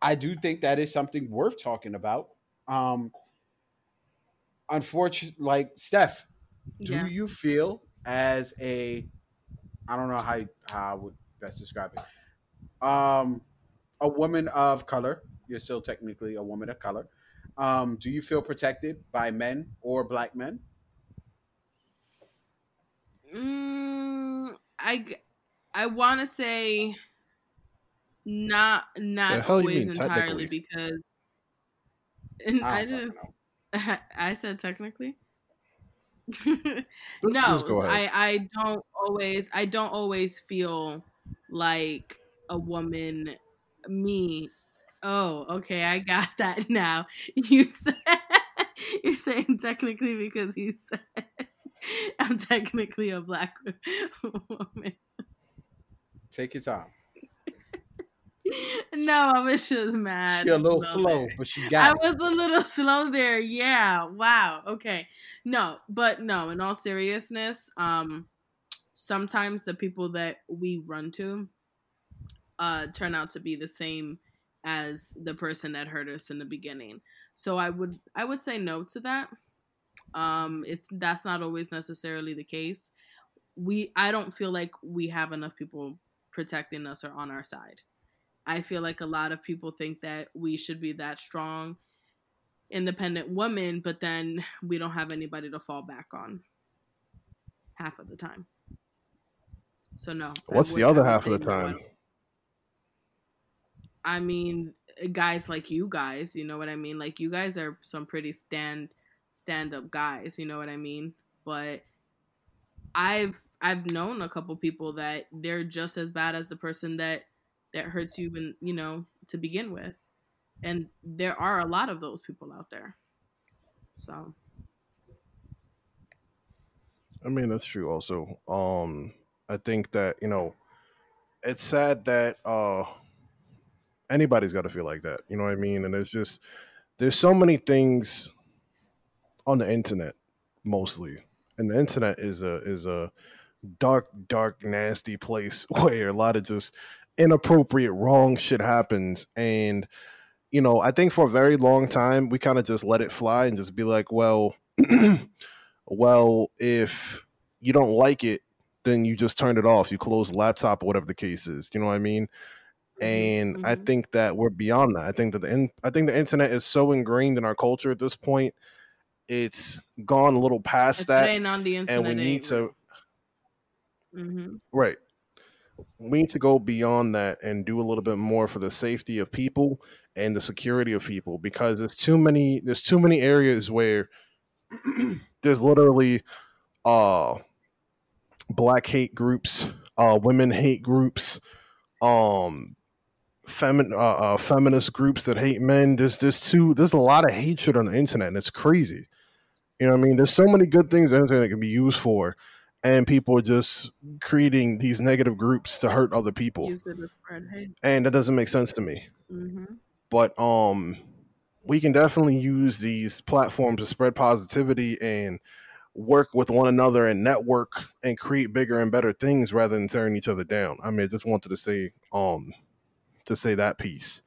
I do think that is something worth talking about. Um, unfortunately, like Steph, do yeah. you feel as a I don't know how how I would best describe it. Um, a woman of color. You're still technically a woman of color. Um, do you feel protected by men or black men? Mm, I g- I want to say not not always mean, entirely because and I I, just fucking I said technically. No, just I. I don't always I don't always feel like a woman me. Oh, okay, I got that now. You said you're saying technically because you said I'm technically a black woman. Take your time. No, I was just mad. She a little slow, but she I got it. was a little slow there. Yeah. Wow. Okay. No, but no, in all seriousness, um sometimes the people that we run to uh turn out to be the same as the person that hurt us in the beginning. So I would I would say no to that. Um it's that's not always necessarily the case. We I don't feel like we have enough people protecting us or on our side. I feel like a lot of people think that we should be that strong, independent woman, but then we don't have anybody to fall back on half of the time. So no. What's the other half of the time? don't- I mean, guys like you guys, you know what I mean? Like you guys are some pretty stand stand up guys, you know what I mean? But I've I've known a couple people that they're just as bad as the person that that hurts you and you know, to begin with. And there are a lot of those people out there. So, I mean, that's true. Also, um, I think that you know, it's sad that uh, anybody's got to feel like that. You know what I mean? And there's just there's so many things on the internet, mostly, and the internet is a is a dark, dark, nasty place where a lot of just inappropriate, wrong shit happens, and you know, I think for a very long time we kind of just let it fly and just be like, well. well, if you don't like it, then you just turn it off. You close the laptop or whatever the case is. You know what I mean? And I mhm. think that we're beyond that. I think that the in, I think the internet is so ingrained in our culture at this point. It's gone a little past if that, on the internet, and we need to hmm right. We need to go beyond that and do a little bit more for the safety of people and the security of people because there's too many there's too many areas where there's literally uh black hate groups, uh women hate groups, um femin uh, uh feminist groups that hate men. There's there's too there's a lot of hatred on the internet and it's crazy. You know what I mean? There's so many good things that internet can be used for and people are just creating these negative groups to hurt other people. Use it to spread hate. And that doesn't make sense to me. hmm But um we can definitely use these platforms to spread positivity and work with one another and network and create bigger and better things rather than tearing each other down. I mean, I just wanted to say um to say that piece.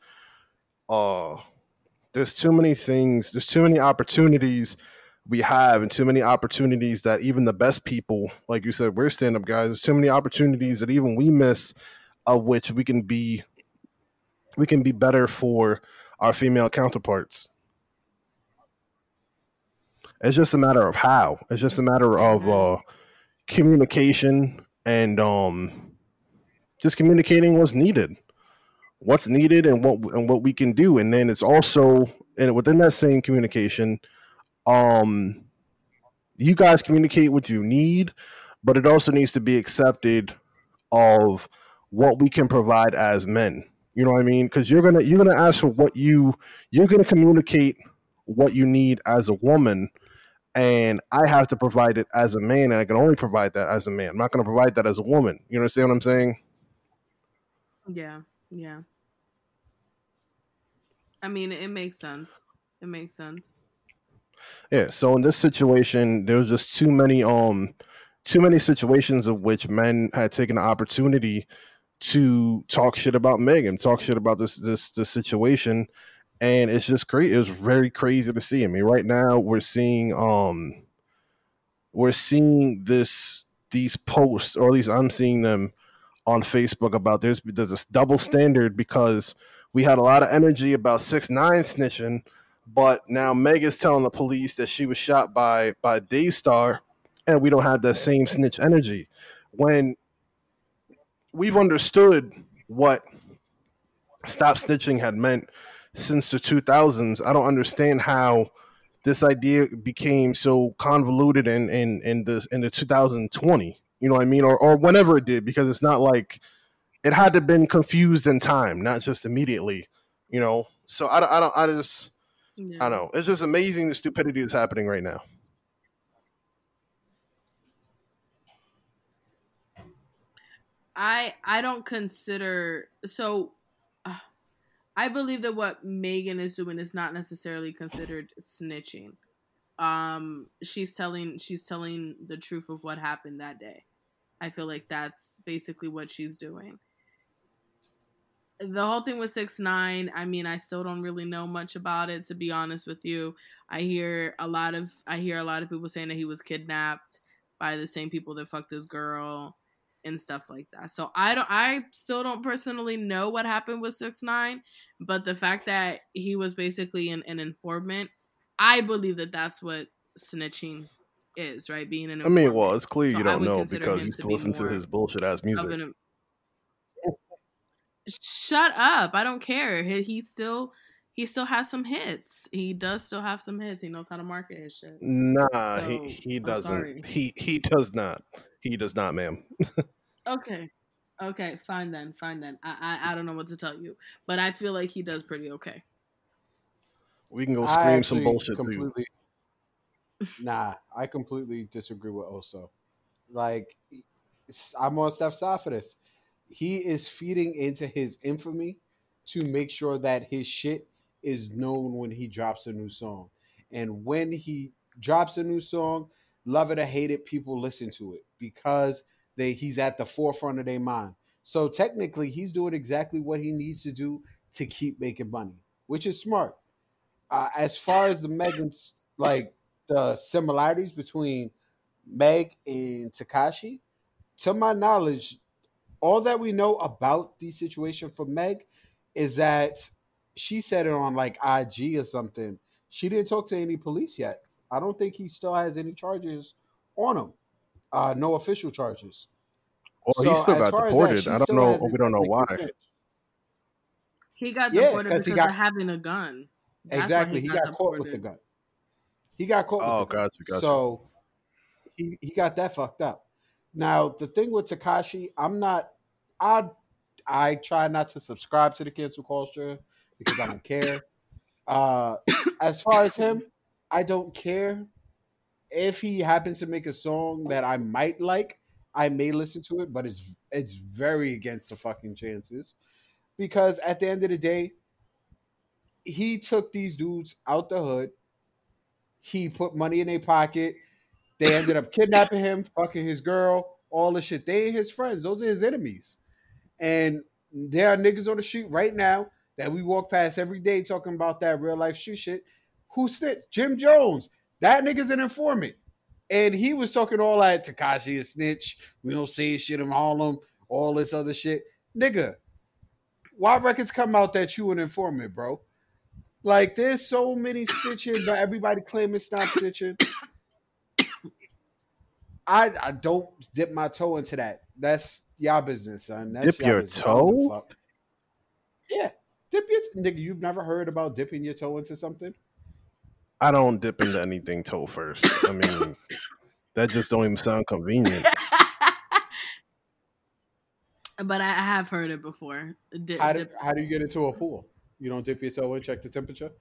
Uh there's too many things, there's too many opportunities we have and too many opportunities that even the best people, like you said, we're stand up guys, there's too many opportunities that even we miss of which we can be we can be better for our female counterparts. It's just a matter of how. It's just a matter of uh, communication and um, just communicating what's needed, what's needed, and what and what we can do. And then it's also and within that same communication, um, you guys communicate what you need, but it also needs to be accepted of what we can provide as men. You know what I mean? Because you're gonna you're gonna ask for what you you're gonna communicate what you need as a woman and I have to provide it as a man, and I can only provide that as a man. I'm not to provide that as a woman. You understand what I'm saying? Yeah, yeah. I mean, it makes sense. It makes sense. Yeah. So in this situation, there was just too many um too many situations of which men had taken the opportunity to talk shit about Megan, talk shit about this this this situation, and it's just great. It was very crazy to see. I mean, right now we're seeing um we're seeing this these posts, or at least I'm seeing them on Facebook about there's there's this double standard because we had a lot of energy about six nine snitching, but now Meg is telling the police that she was shot by by Daystar, and we don't have that same snitch energy. When we've understood what stop snitching had meant since the 2000s. I don't understand how this idea became so convoluted in in in the in the 2020. You know what I mean, or or whenever it did, because it's not like it had to been confused in time, not just immediately. You know, so I don't I don't I just. I don't know. It's just amazing the stupidity that's happening right now. I I don't consider so uh, I believe that what Megan is doing is not necessarily considered snitching. Um, she's telling she's telling the truth of what happened that day. I feel like that's basically what she's doing. The whole thing with six nine, I mean, I still don't really know much about it to be honest with you. I hear a lot of I hear a lot of people saying that he was kidnapped by the same people that fucked his girl and stuff like that. So I don't I still don't personally know what happened with 6 9 but the fact that he was basically an, an informant, I believe that that's what snitching is, right? Being an. I mean, well, it's clear so you don't know because you to listen to his bullshit ass music. An, shut up! I don't care. He, he still he still has some hits. He does still have some hits. He knows how to market his shit. Nah, so, he he doesn't. He he does not. He does not, ma'am. okay. Okay, fine then, fine then. I, I I don't know what to tell you, but I feel like he does pretty okay. We can go scream some bullshit too. Nah, I completely disagree with Oso. Like, I'm on Steph side for this. He is feeding into his infamy to make sure that his shit is known when he drops a new song. And when he drops a new song, love it or hate it, people listen to it because they he's at the forefront of their mind. So technically, he's doing exactly what he needs to do to keep making money, which is smart. Uh, as far as the Megan's like the similarities between Meg and Tekashi, to my knowledge, all that we know about the situation for Meg is that she said it on like IG or something. She didn't talk to any police yet. I don't think he still has any charges on him. Uh, no official charges. Well, so he still got deported. That, I don't know. We don't know why. He got deported yeah, because he got, of having a gun. That's exactly. He, he, got, got caught with the gun. He got caught. Oh, gotcha, gotcha. So he he got that fucked up. Now the thing with Tekashi, I'm not. I I try not to subscribe to the cancel culture because I don't care. Uh, as far as him, I don't care if he happens to make a song that I might like, I may listen to it, but it's it's very against the fucking chances. Because at the end of the day, he took these dudes out the hood. He put money in their pocket. They ended up kidnapping him, fucking his girl, all the shit. They ain't his friends. Those are his enemies. And there are niggas on the street right now that we walk past every day talking about that real life shoe shit. Who snitched? Jim Jones. That nigga's an informant. And he was talking all that Tekashi a snitch. We don't say shit in Harlem, all this other shit. Nigga, why records come out that you an informant, bro? Like there's so many stitching, but everybody claiming stop snitching. I I don't dip my toe into that. That's y'all business, son. That's Dip your business. I don't give a toe? Yeah, dip your nigga. You've never heard about dipping your toe into something? I don't dip into anything toe first. I mean, that just don't even sound convenient. but I have heard it before. Dip, How do, dip- how do you get into a pool? You don't dip your toe in, check the temperature.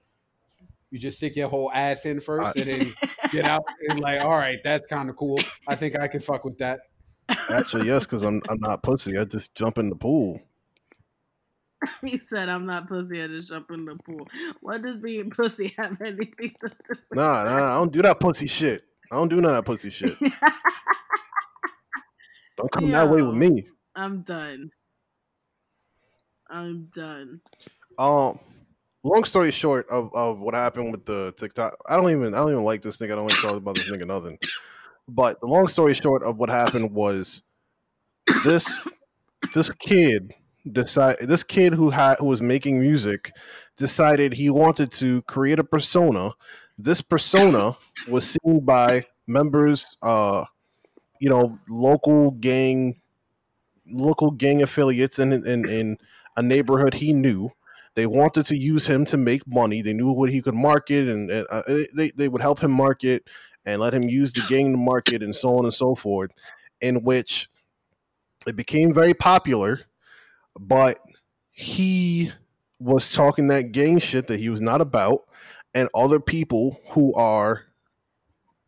You just stick your whole ass in first, I- and then get out and like, all right, that's kind of cool. I think I can fuck with that. Actually, yes, because I'm I'm not pussy. I just jump in the pool. he said, "I'm not pussy. I just jump in the pool." What does being pussy have anything to do? Nah, nah, I don't do that pussy shit. I don't do none of that pussy shit. Don't come that way with me. I'm done. I'm done. Um, long story short of, of what happened with the TikTok, I don't even I don't even like this nigga. I don't even talk about this nigga nothing. But the long story short of what happened was this this kid decide this kid who had who was making music decided he wanted to create a persona. This persona was seen by members, uh, you know, local gang, local gang affiliates in in, in a neighborhood he knew. They wanted to use him to make money. They knew what he could market, and uh, they they would help him market and let him use the gang to market, and so on and so forth. In which it became very popular, but he was talking that gang shit that he was not about, and other people who are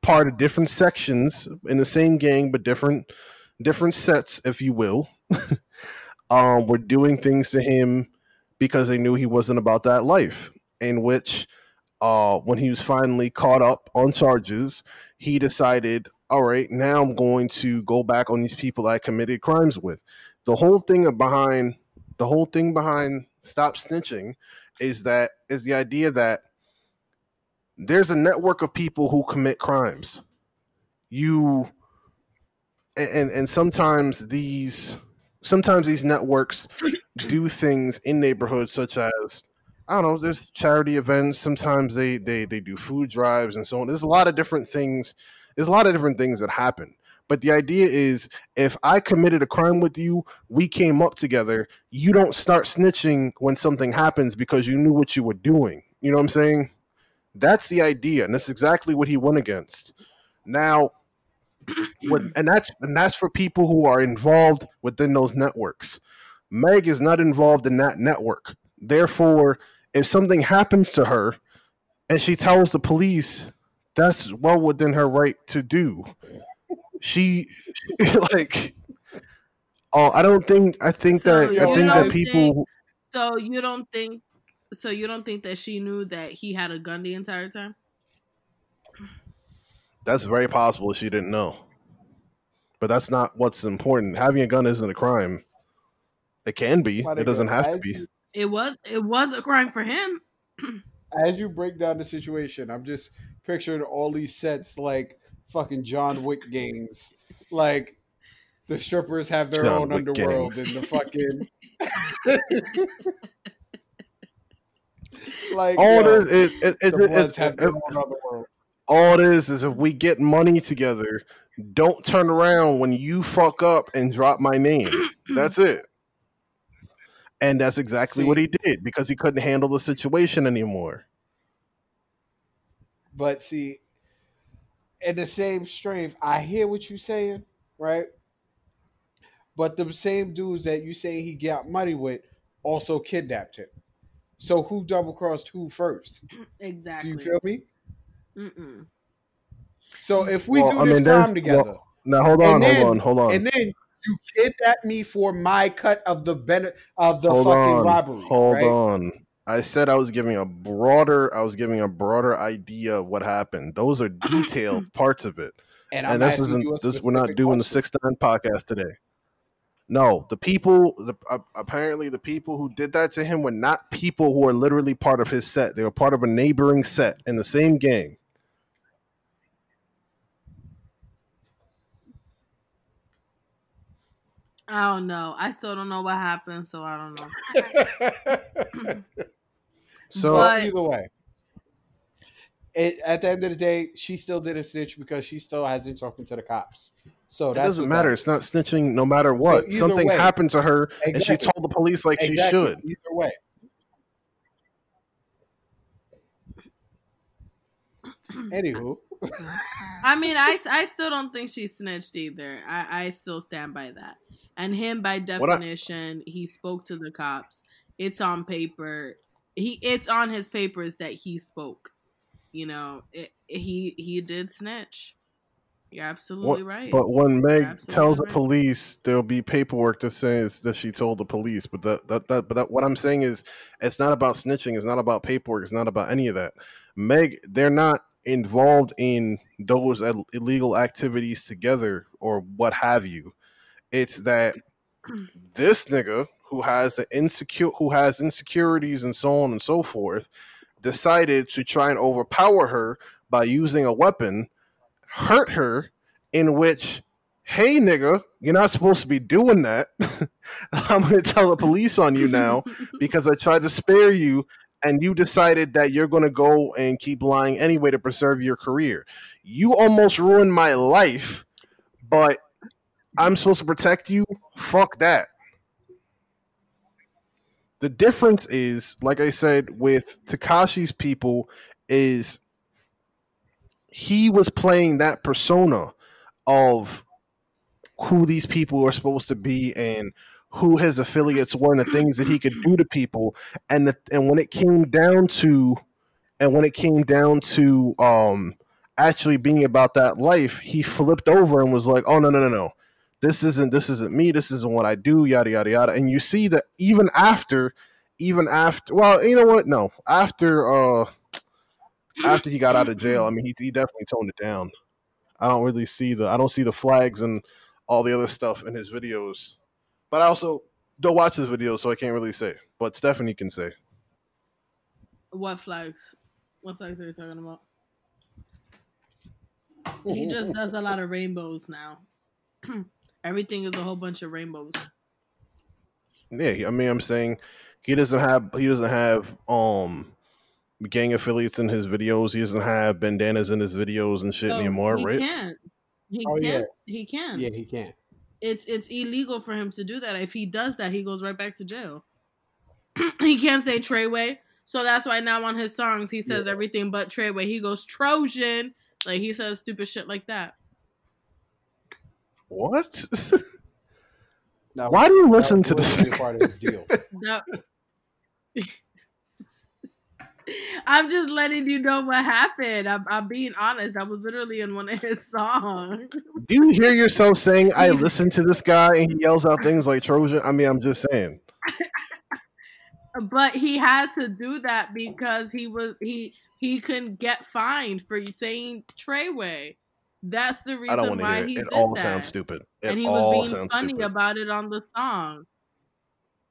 part of different sections in the same gang but different different sets, if you will, um, were doing things to him because they knew he wasn't about that life. In which, uh, when he was finally caught up on charges, he decided, all right, now I'm going to go back on these people I committed crimes with. The whole thing behind the whole thing behind stop snitching is that is the idea that there's a network of people who commit crimes. You and and sometimes these sometimes these networks do things in neighborhoods such as I don't know, there's charity events, sometimes they they they do food drives and so on. There's a lot of different things. There's a lot of different things that happen. But the idea is if I committed a crime with you, we came up together, you don't start snitching when something happens because you knew what you were doing. You know what I'm saying? That's the idea, and that's exactly what he went against. Now, when, and that's and that's for people who are involved within those networks. Meg is not involved in that network. Therefore, if something happens to her and she tells the police, that's well within her right to do. She like oh, I don't think I think So that I think that people So you don't think? So you don't think that she knew that he had a gun the entire time? That's very possible she didn't know. But that's not what's important. Having a gun isn't a crime. It can be. It doesn't have to be. It was. It was a crime for him. as you break down the situation, I'm just picturing all these sets like fucking John Wick games. Like the strippers have their John own Wick underworld gangs. and the fucking like All yo, it is, it, it, it, the it, Bloods it's- have their it- own underworld. all it is is if we get money together, don't turn around when you fuck up and drop my name. That's it. And that's exactly what he did because he couldn't handle the situation anymore. But see, in the same strength, I hear what you're saying, right? But the same dudes that you say he got money with also kidnapped him. So who double crossed who first? Exactly. Do Exactly. you feel me? Mm-mm. So if we Well, do I this mean, there's- crime together, well, Now hold And on, then- hold on, hold on. and then you kidnap me for my cut of the ben- of the hold fucking on, robbery, Hold right? on. I said I was giving a broader I was giving a broader idea of what happened. Those are detailed parts of it. And, and this isn't this. We're not specific doing the six nine podcast today. No, the people. The, uh, apparently, the people who did that to him were not people who are literally part of his set. They were part of a neighboring set in the same gang. I don't know. I still don't know what happened, so I don't know. So But- Either way, it, at the end of the day, she still did a snitch because she still hasn't talking to the cops. So it doesn't matter. that It's not snitching, no matter what. either Something way- happened to her, and she told the police like she should. Either way, anywho, I mean, I, I still don't think she snitched either. I, I still stand by that. And him, by What I- definition, he spoke to the cops. It's on paper. He it's on his papers that he spoke. You know, it, he he did snitch. You're absolutely right. But when Meg tells the police, there'll be paperwork that says that she told the police. But that, that, that but that, what I'm saying is, it's not about snitching. It's not about paperwork. It's not about any of that. Meg, they're not involved in those illegal activities together or what have you. It's that this nigga who has the insecure, who has insecurities and so on and so forth, decided to try and overpower her by using a weapon hurt her in which hey nigga you're not supposed to be doing that. I'm going to tell the police on you now because i tried to spare you and you decided that you're going to go and keep lying anyway to preserve your career. You almost ruined my life but i'm supposed to protect you? Fuck that. The difference is like i said with tekashi's people is he was playing that persona of who these people are supposed to be and who his affiliates were and the things that he could do to people. And the, and when it came down to and when it came down to um actually being about that life he flipped over and was like oh no no no no this isn't this isn't me this isn't what i do yada yada yada and you see that even after even after well you know what no after uh after he got out of jail, I mean, he, he definitely toned it down. I don't really see the I don't see the flags and all the other stuff in his videos, but I also don't watch his videos, so I can't really say. But Stephanie can say. what flags? What flags are you talking about? He just does a lot of rainbows now. Everything is a whole bunch of rainbows. Yeah, I mean, I'm saying he doesn't have he doesn't have um gang affiliates in his videos. He doesn't have bandanas in his videos and shit So anymore, he right? can't. He Oh, yeah. can't. He can't. yeah, he can't. it's it's illegal for him to do that. If he does that, he goes right back to jail. he can't say Treyway. So that's why now on his songs he says Yeah. everything but Treyway. He goes Trojan. Like he says stupid shit like that. What? That Why do you that listen to this? literally part of his deal. That- I'm just letting you know what happened. I'm, I'm being honest. I was literally in one of his songs. Do you hear yourself saying, I listen to this guy and he yells out things like Trojan? I mean, I'm just saying. but he had to do that because he was he he couldn't get fined for saying Treyway. That's the I don't reason why hear he it. It did all that. sounds stupid. It and he all was being funny stupid. about it on the song.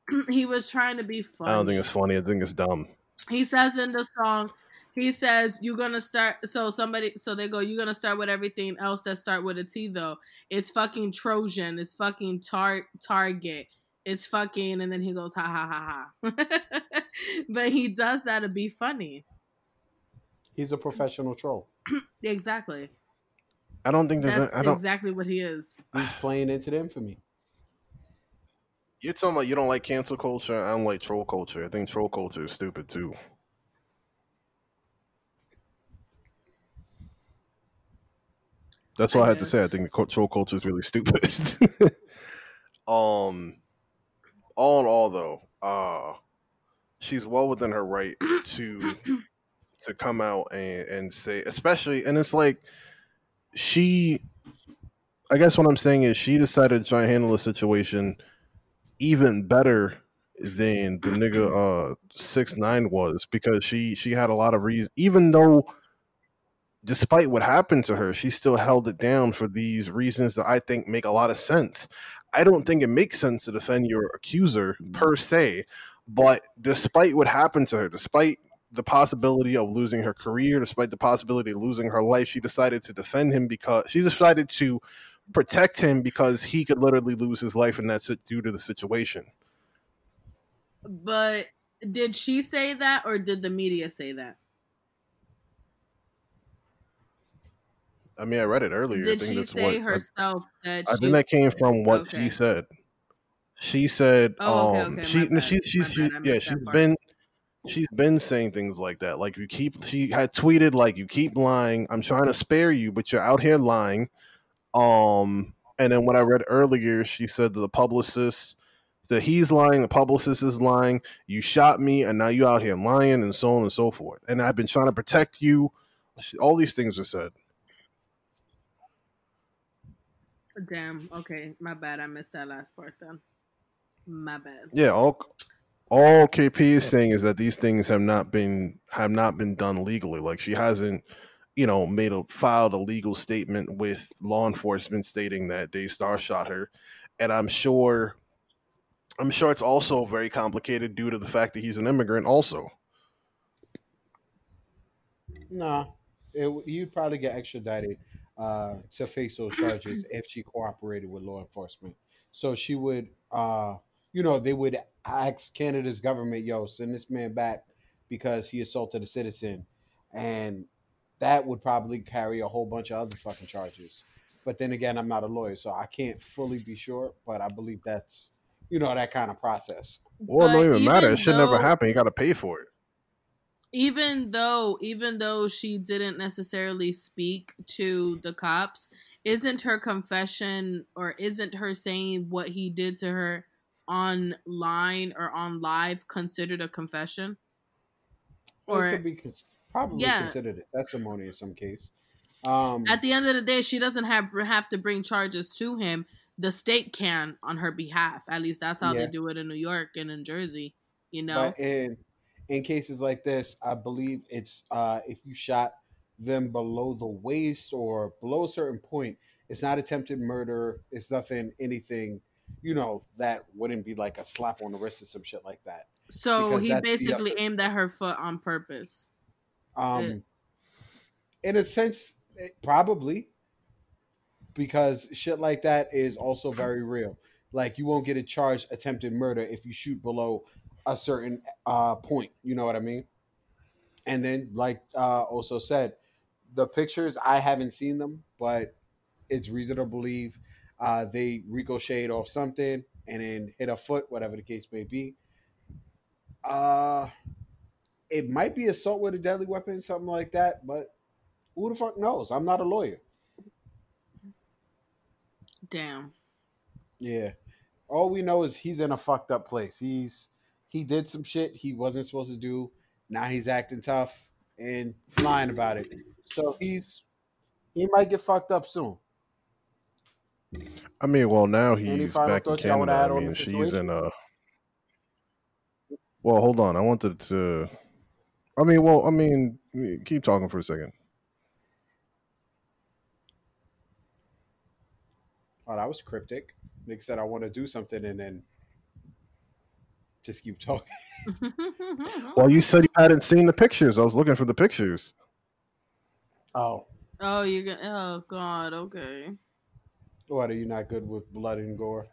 he was trying to be funny. I don't think it's funny. I think it's dumb. he says in the song, he says you're gonna start. So somebody, so they go, you're gonna start with everything else that start with a T though. It's fucking Trojan. It's fucking tar Target. It's fucking, and then he goes ha ha ha ha. but he does that to be funny. He's a professional troll. Exactly. I don't think there's. That's a, I don't. exactly what he is. He's playing into the infamy. You're talking about you don't like cancel culture. I don't like troll culture. I think troll culture is stupid too. That's all I I, had to say. I think the troll culture is really stupid. um, all in all, though, uh, she's well within her right to to come out and, and say, especially, and it's like she. I guess what I'm saying is she decided to try and handle the situation even better than the nigga uh six nine was because she she had a lot of reasons even though despite what happened to her, she still held it down for these reasons that I think make a lot of sense. I don't think it makes sense to defend your accuser per se, but despite what happened to her, despite the possibility of losing her career, despite the possibility of losing her life, she decided to defend him because she decided to protect him because he could literally lose his life, and that's it due to the situation. But did she say that, or did the media say that? I mean, I read it earlier. Did I think she say what, herself that I, I think that came from what Okay. she said. She said, Oh, okay, um, okay, she, no, she, she, yeah, she's part. been, she's been saying things like that. Like you keep, she had tweeted like you keep lying. I'm trying to spare you, but you're out here lying. Um, and then what I read earlier, she said to the publicist that he's lying, the publicist is lying. You shot me, and now you out here lying, and so on and so forth. And I've been trying to protect you. All these things are said. Damn. Okay, my bad. I missed that last part. Then, my bad. Yeah, all all KP is saying is that these things have not been have not been done legally. Like she hasn't, you know, made a filed a legal statement with law enforcement stating that Daystar shot her. And I'm sure I'm sure it's also very complicated due to the fact that he's an immigrant also. Nah, it, you'd probably get extradited uh, to face those charges if she cooperated with law enforcement. So she would, uh, you know, they would ask Canada's government, "Yo, send this man back because he assaulted a citizen," and that would probably carry a whole bunch of other fucking charges. But then again, I'm not a lawyer, so I can't fully be sure. But I believe that's, you know, that kind of process. Well, it don't even matter. even It should never happen. You got to pay for it. even though even though she didn't necessarily speak to the cops isn't her confession or isn't her saying what he did to her online or on live considered a confession Or it could be cons- probably Yeah. considered a testimony in some case. Um, at the end of the day she doesn't have have to bring charges to him the state can on her behalf at least that's how Yeah. they do it in new york and in jersey you know But in in cases like this, I believe it's uh, if you shot them below the waist or below a certain point, it's not attempted murder. It's nothing, anything, you know, that wouldn't be like a slap on the wrist or some shit like that. so he that's the basically aimed at her foot on purpose Um, in a sense, it- probably because shit like that is also very real. Like you won't get a charge attempted murder if you shoot below a certain uh, point. You know what I mean? And then, like uh, also said, the pictures I haven't seen them, but it's reasonable to believe uh, they ricocheted off something and then hit a foot, whatever the case may be. Uh, it might be assault with a deadly weapon, something like that, but who the fuck knows? I'm not a lawyer. damn Yeah. All we know is he's in a fucked up place. He's he did some shit he wasn't supposed to do. Now he's acting tough and lying about it. So he's he might get fucked up soon. I mean, well, now he's back in thoughts y'all wanna Canada. add I mean, she's in a. Well, hold on. I wanted to. I mean, well, I mean, keep talking for a second. Oh, that was cryptic. Nick said I want to do something and then just keep talking. Well, you said you hadn't seen the pictures. I was looking for the pictures. Oh. Oh, you got. Oh God. Okay. What are you not good with blood and gore?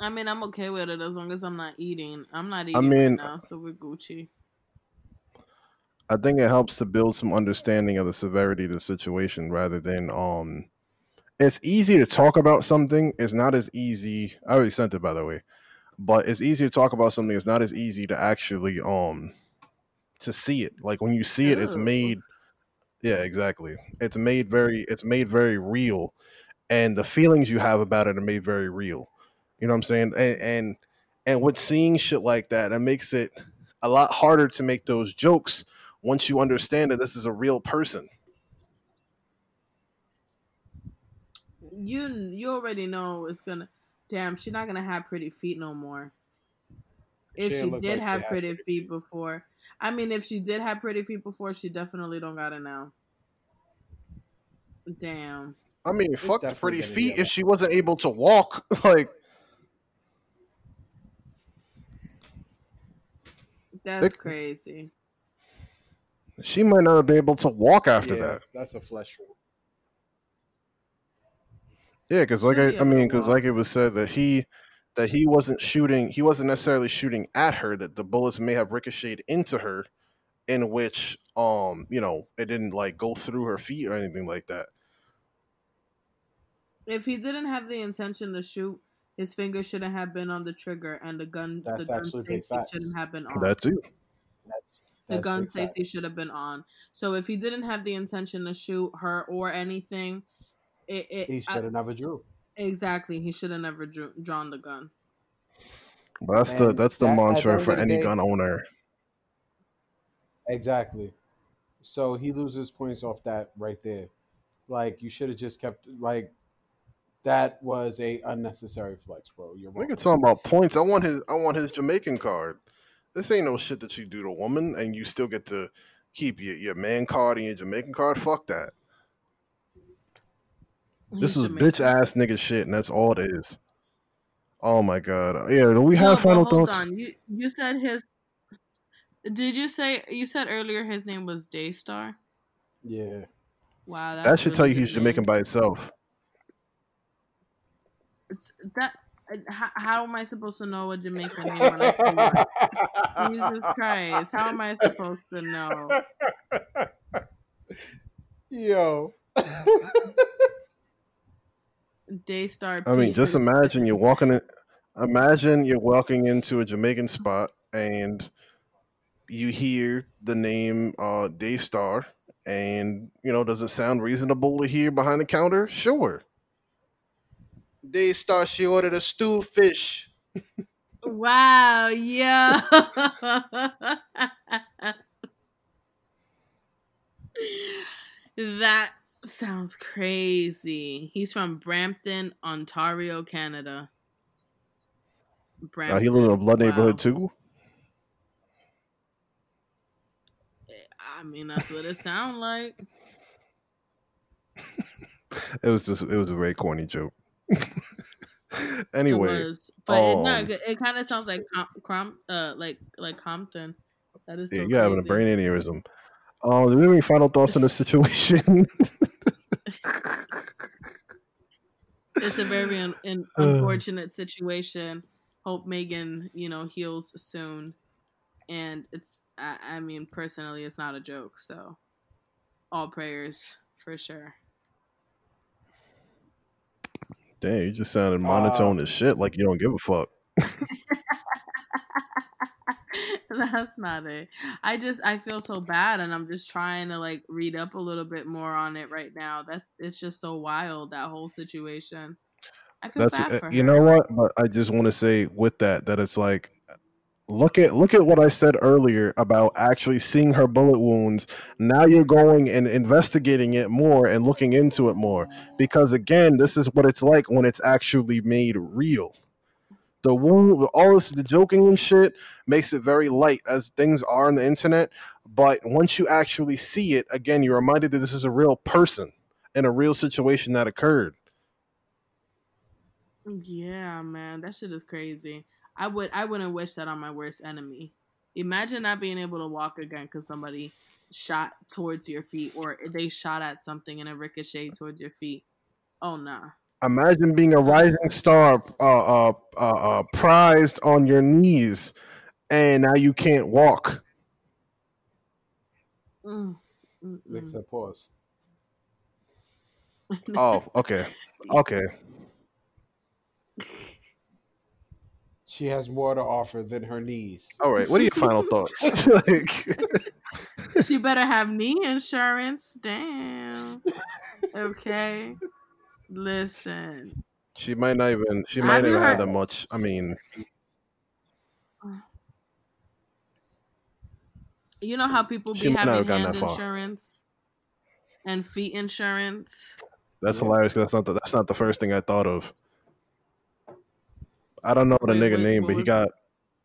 I mean, I'm okay with it as long as I'm not eating. I'm not eating I right mean- now, so we're Gucci. I think it helps to build some understanding of the severity of the situation rather than um it's easy to talk about something. It's not as easy. I already sent it by the way. But it's easy to talk about something. It's not as easy to actually um to see it. Like when you see it, it's made yeah, exactly. It's made very it's made very real. And the feelings you have about it are made very real. You know what I'm saying? And and and with seeing shit like that, it makes it a lot harder to make those jokes once you understand that this is a real person. You you already know it's gonna. Damn, she's not gonna have pretty feet no more. If She she, didn't look did like have had pretty pretty feet before, I mean, if she did have pretty feet before, she definitely don't got it now. Damn. I mean, fuck the pretty feet if she wasn't able to walk. Like, That's They- crazy. she might not have been able to walk after Yeah, that. That's a flesh wound. Yeah, because like I, I mean, because like it was said that he that he wasn't shooting, he wasn't necessarily shooting at her. That the bullets may have ricocheted into her, in which um you know it didn't like go through her feet or anything like that. If he didn't have the intention to shoot, his finger shouldn't have been on the trigger, and the gun, That's the gun safety facts. shouldn't have been on. That too. That's, the gun safety fact. should have been on. So if he didn't have the intention to shoot her or anything, it, it He should have never drew. exactly he should have never drew, drawn the gun. But that's the And that's the that- mantra for any day- gun owner. Exactly. So he loses points off that right there. Like you should have just kept like that was a unnecessary flex, bro. You're We wrong. can talk about points. I want his I want his Jamaican card. This ain't no shit that you do to a woman and you still get to keep your, your man card and your Jamaican card. Fuck that. This is bitch ass nigga shit, and that's all it is. Oh my god. Yeah, do we have but final hold thoughts? on. You you said his. Did you say you said earlier his name was Daystar? Yeah. Wow, that's That should really tell you good he's Jamaican name. by itself. It's that. How, how am I supposed to know a Jamaican name when I see one? Jesus Christ! How am I supposed to know? Yo. Daystar. I mean, just imagine you're walking in, imagine you're walking into a Jamaican spot and you hear the name uh Daystar and you know, does it sound reasonable to hear behind the counter? Sure. Daystar, she ordered a stew fish. Wow, yeah. that sounds crazy. He's from Brampton, Ontario, Canada. Now he lives in a blood Wow. neighborhood too. I mean, that's what it sounds like. It was just it was a very corny joke. It anyway, was, but it, no, um, it, it kind of sounds like Com, Crom, uh, like like Compton. That is so yeah, you're having a brain aneurysm. Um, do we have any final thoughts on the situation? it's a very un- un- unfortunate situation. Hope Megan, you know, heals soon. And it's, I, I mean, personally, it's not a joke. So, all prayers for sure. Damn, you just sounded monotone as shit, like you don't give a fuck. That's not it. I just, I feel so bad, and I'm just trying to like read up a little bit more on it right now. That's it's just so wild that whole situation. I feel That's bad uh, for you her. know what, but I just want to say with that that it's like look at look at what I said earlier about actually seeing her bullet wounds. Now you're going and investigating it more and looking into it more because again, this is what it's like when it's actually made real. The wound, all this, the joking and shit makes it very light as things are on the internet. But once you actually see it, again, you're reminded that this is a real person in a real situation that occurred. Yeah, man, that shit is crazy. I would I wouldn't wish that on my worst enemy. Imagine not being able to walk again because somebody shot towards your feet or they shot at something and it ricocheted towards your feet. Oh nah. Imagine being a rising star, uh, uh, uh, uh, prized on your knees, and now you can't walk. Mm. Mm-mm. Except pause. Oh, okay, okay. She has more to offer than her knees. All right. What are your final thoughts? like, she better have knee insurance. Damn. Okay. Listen. she might not even. She Have might not you even have that much. I mean, You know how people She be might not have having gotten hand that far. insurance and feet insurance? that's hilarious. that's not the, that's not the first thing I thought of. I don't know the wait, nigga wait, name, wait, but he got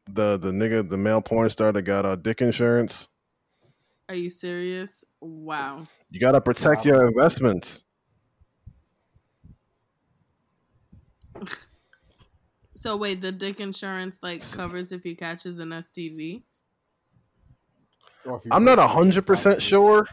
the the nigga the male porn star that got uh, dick insurance. Are you serious? Wow. You gotta protect wow. your investments. So wait, the dick insurance like covers if he catches an STD. I'm not hundred percent sure,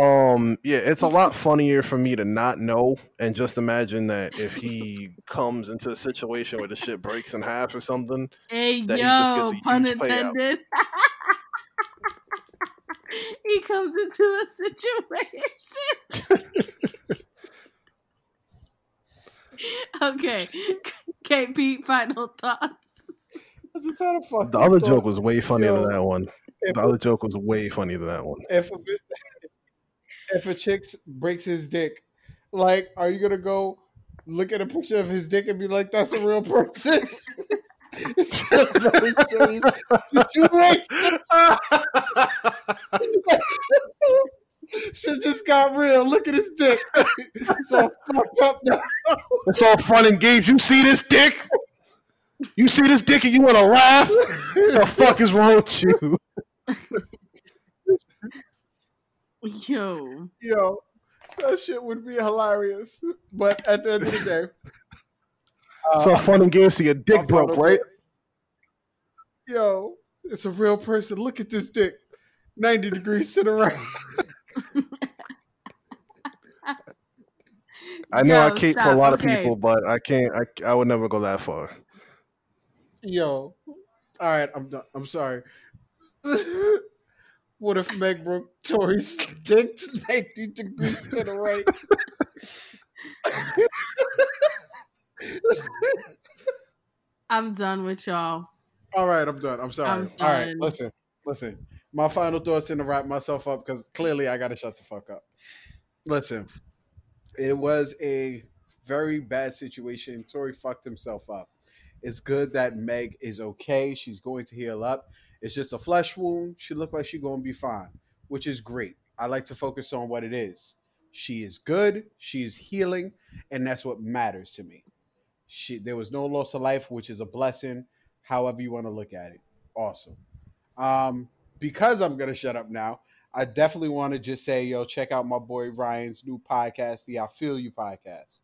um, yeah, it's a lot funnier for me to not know and just imagine that if he comes into a situation where the shit breaks in half or something, Hey That he just gets a pun huge payout. intended. he comes into a situation. okay, KP, final thoughts. I just had a fucking the other thought. joke was way funnier Yo, than that one. The other joke was way funnier than that one. if a, bit- if a chick breaks his dick, like, are you gonna go look at a picture of his dick and be like, "That's a real person"? it's a very. Shit just got real. Look at his dick. so fucked up now. It's all fun and games. You see this dick? You see this dick and you want to laugh? The fuck is wrong with you? Yo, Yo, that shit would be hilarious. But at the end of the day, It's all fun and games to your dick my broke, right? thought- Yo, it's a real person. Look at this dick. 90 degrees to the right. I know I Yo, cape for a lot Okay. of people, but I can't. I, I would never go that far. Yo. All right, I'm done. I'm sorry. what if Meg broke Tory's dick 90 degrees to the right? I'm done with y'all. All right, I'm done. I'm sorry. I'm All right, listen, listen. My final thoughts in to wrap myself up because clearly I got to shut the fuck up. Listen, it was a very bad situation. Tori fucked himself up. It's good that Meg is okay. She's going to heal up. It's just a flesh wound. She looked like she's going to be fine, which is great. I like to focus on what it is. She is good. She is healing, and that's what matters to me. She there was no loss of life, which is a blessing. However you want to look at it, awesome. Um, because I'm gonna shut up now, I definitely want to just say, yo, check out my boy Ryan's new podcast, the I Feel You podcast,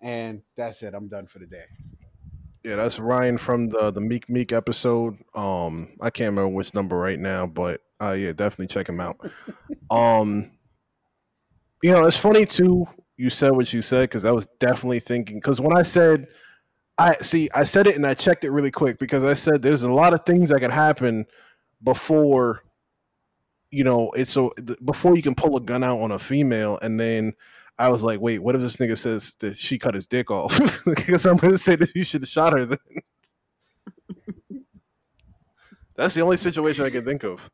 and that's it. I'm done for the day. Yeah, that's Ryan from the the Meek Meek episode. Um, I can't remember which number right now, but uh, yeah, definitely check him out. um, you know, it's funny too. You said what you said because I was definitely thinking. Because when I said, I see, I said it and I checked it really quick because I said there's a lot of things that can happen before, you know, it's so before you can pull a gun out on a female, and then I was like, wait, what if this nigga says that she cut his dick off? because I'm going to say that you should have shot her then. That's the only situation I can think of.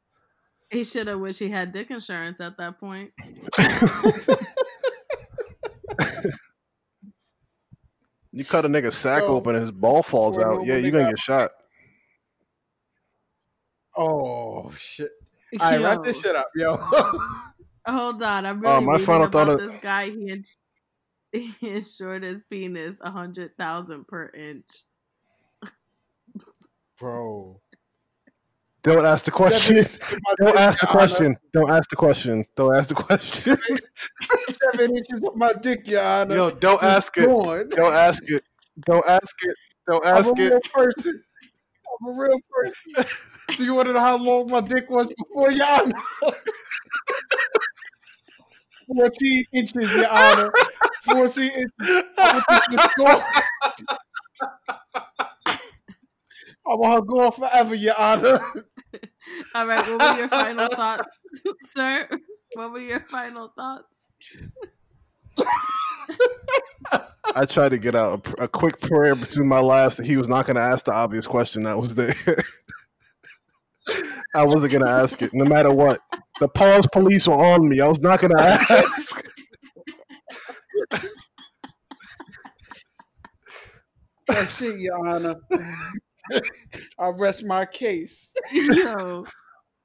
He should have wished he had dick insurance at that point. You cut a nigga sack Yo, open and his ball falls out. Yeah, you're gonna nigga- get shot. Oh shit! All right, wrap this shit up, yo. Hold on, I'm Uh, really my final about thought this guy. He, ins- he insured his penis a hundred thousand per inch. Bro, Don't ask the question. Seven, Don't ask the Your Honor. question. Don't ask the question. Don't ask the question. Seven inches of my dick, Your Honor. Yo, don't is ask it. Don't ask it. Don't ask it. Don't ask I'm ask a it. real person. I'm a real person. Do you want to know how long my dick was before, Your Honor? 14 inches, Your Honor. 14 inches. I want this to go. I want her gone forever, Your Honor. All right, what were your final thoughts, sir? What were your final thoughts? I tried to get out a, a quick prayer between my laughs that he was not going to ask the obvious question that was there. I wasn't going to ask it, no matter what. The pause police were on me. I was not going to ask. I see, Your Honor. I rest my case. Yo,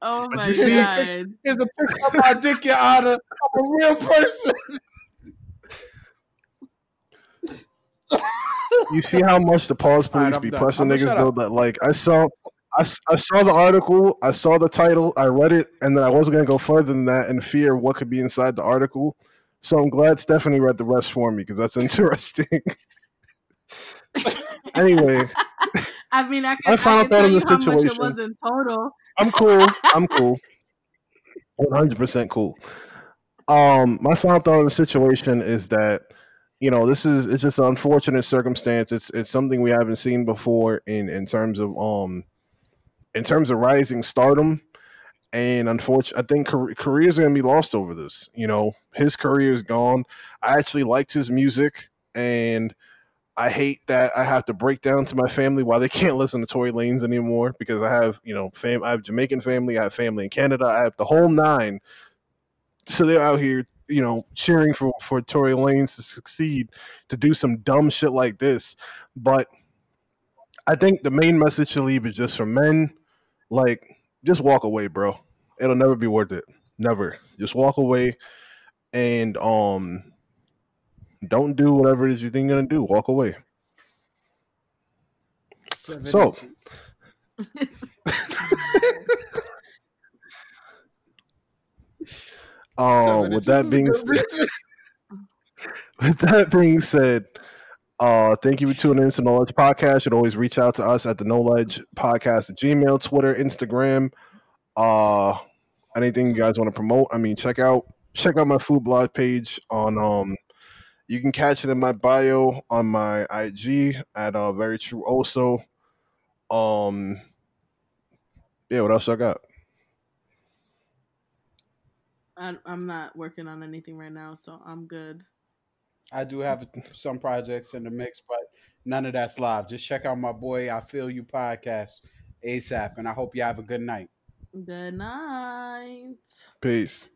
oh my you see- god! Here's a picture of my dick, Your Honor. I'm a real person. You see how much the pause police I'm be done. pressing niggas though up. that like I saw I, I saw the article, I saw the title, I read it, and then I wasn't gonna go further than that in fear of what could be inside the article. So I'm glad Stephanie read the rest for me because that's interesting. anyway, I mean, I can, I thought tell on you the how much it situation- was in total. I'm cool. I'm cool. One hundred percent cool. Um, my final thought on the situation is that you know this is it's just an unfortunate circumstance. It's it's something we haven't seen before in in terms of um in terms of rising stardom. And unfortunately, I think car- careers are gonna be lost over this. You know, his career is gone. I actually liked his music, and I hate that I have to break down to my family why they can't listen to Tory Lanez anymore because I have, you know, fam- I have Jamaican family, I have family in Canada, I have the whole nine. So they're out here, you know, cheering for for Tory Lanez to succeed to do some dumb shit like this. But I think the main message to leave is just for men, like just walk away, bro. It'll never be worth it. Never. Just walk away and um don't do whatever it is you think you're gonna do. Walk away. Seven So-. Um, with that inches is a being said, with that being said, uh, thank you for tuning in to No Podcast. You should always reach out to us at the Noledge Podcast Gmail, Twitter, Instagram. Uh, anything you guys want to promote? I mean, check out check out my food blog page on um. You can catch it in my bio on my IG at uh, Very True Also. Um, yeah, what else I got? I'm not working on anything right now, so I'm good. I do have some projects in the mix, but none of that's live. Just check out my boy I Feel You podcast ASAP, and I hope you have a good night. Good night. Peace.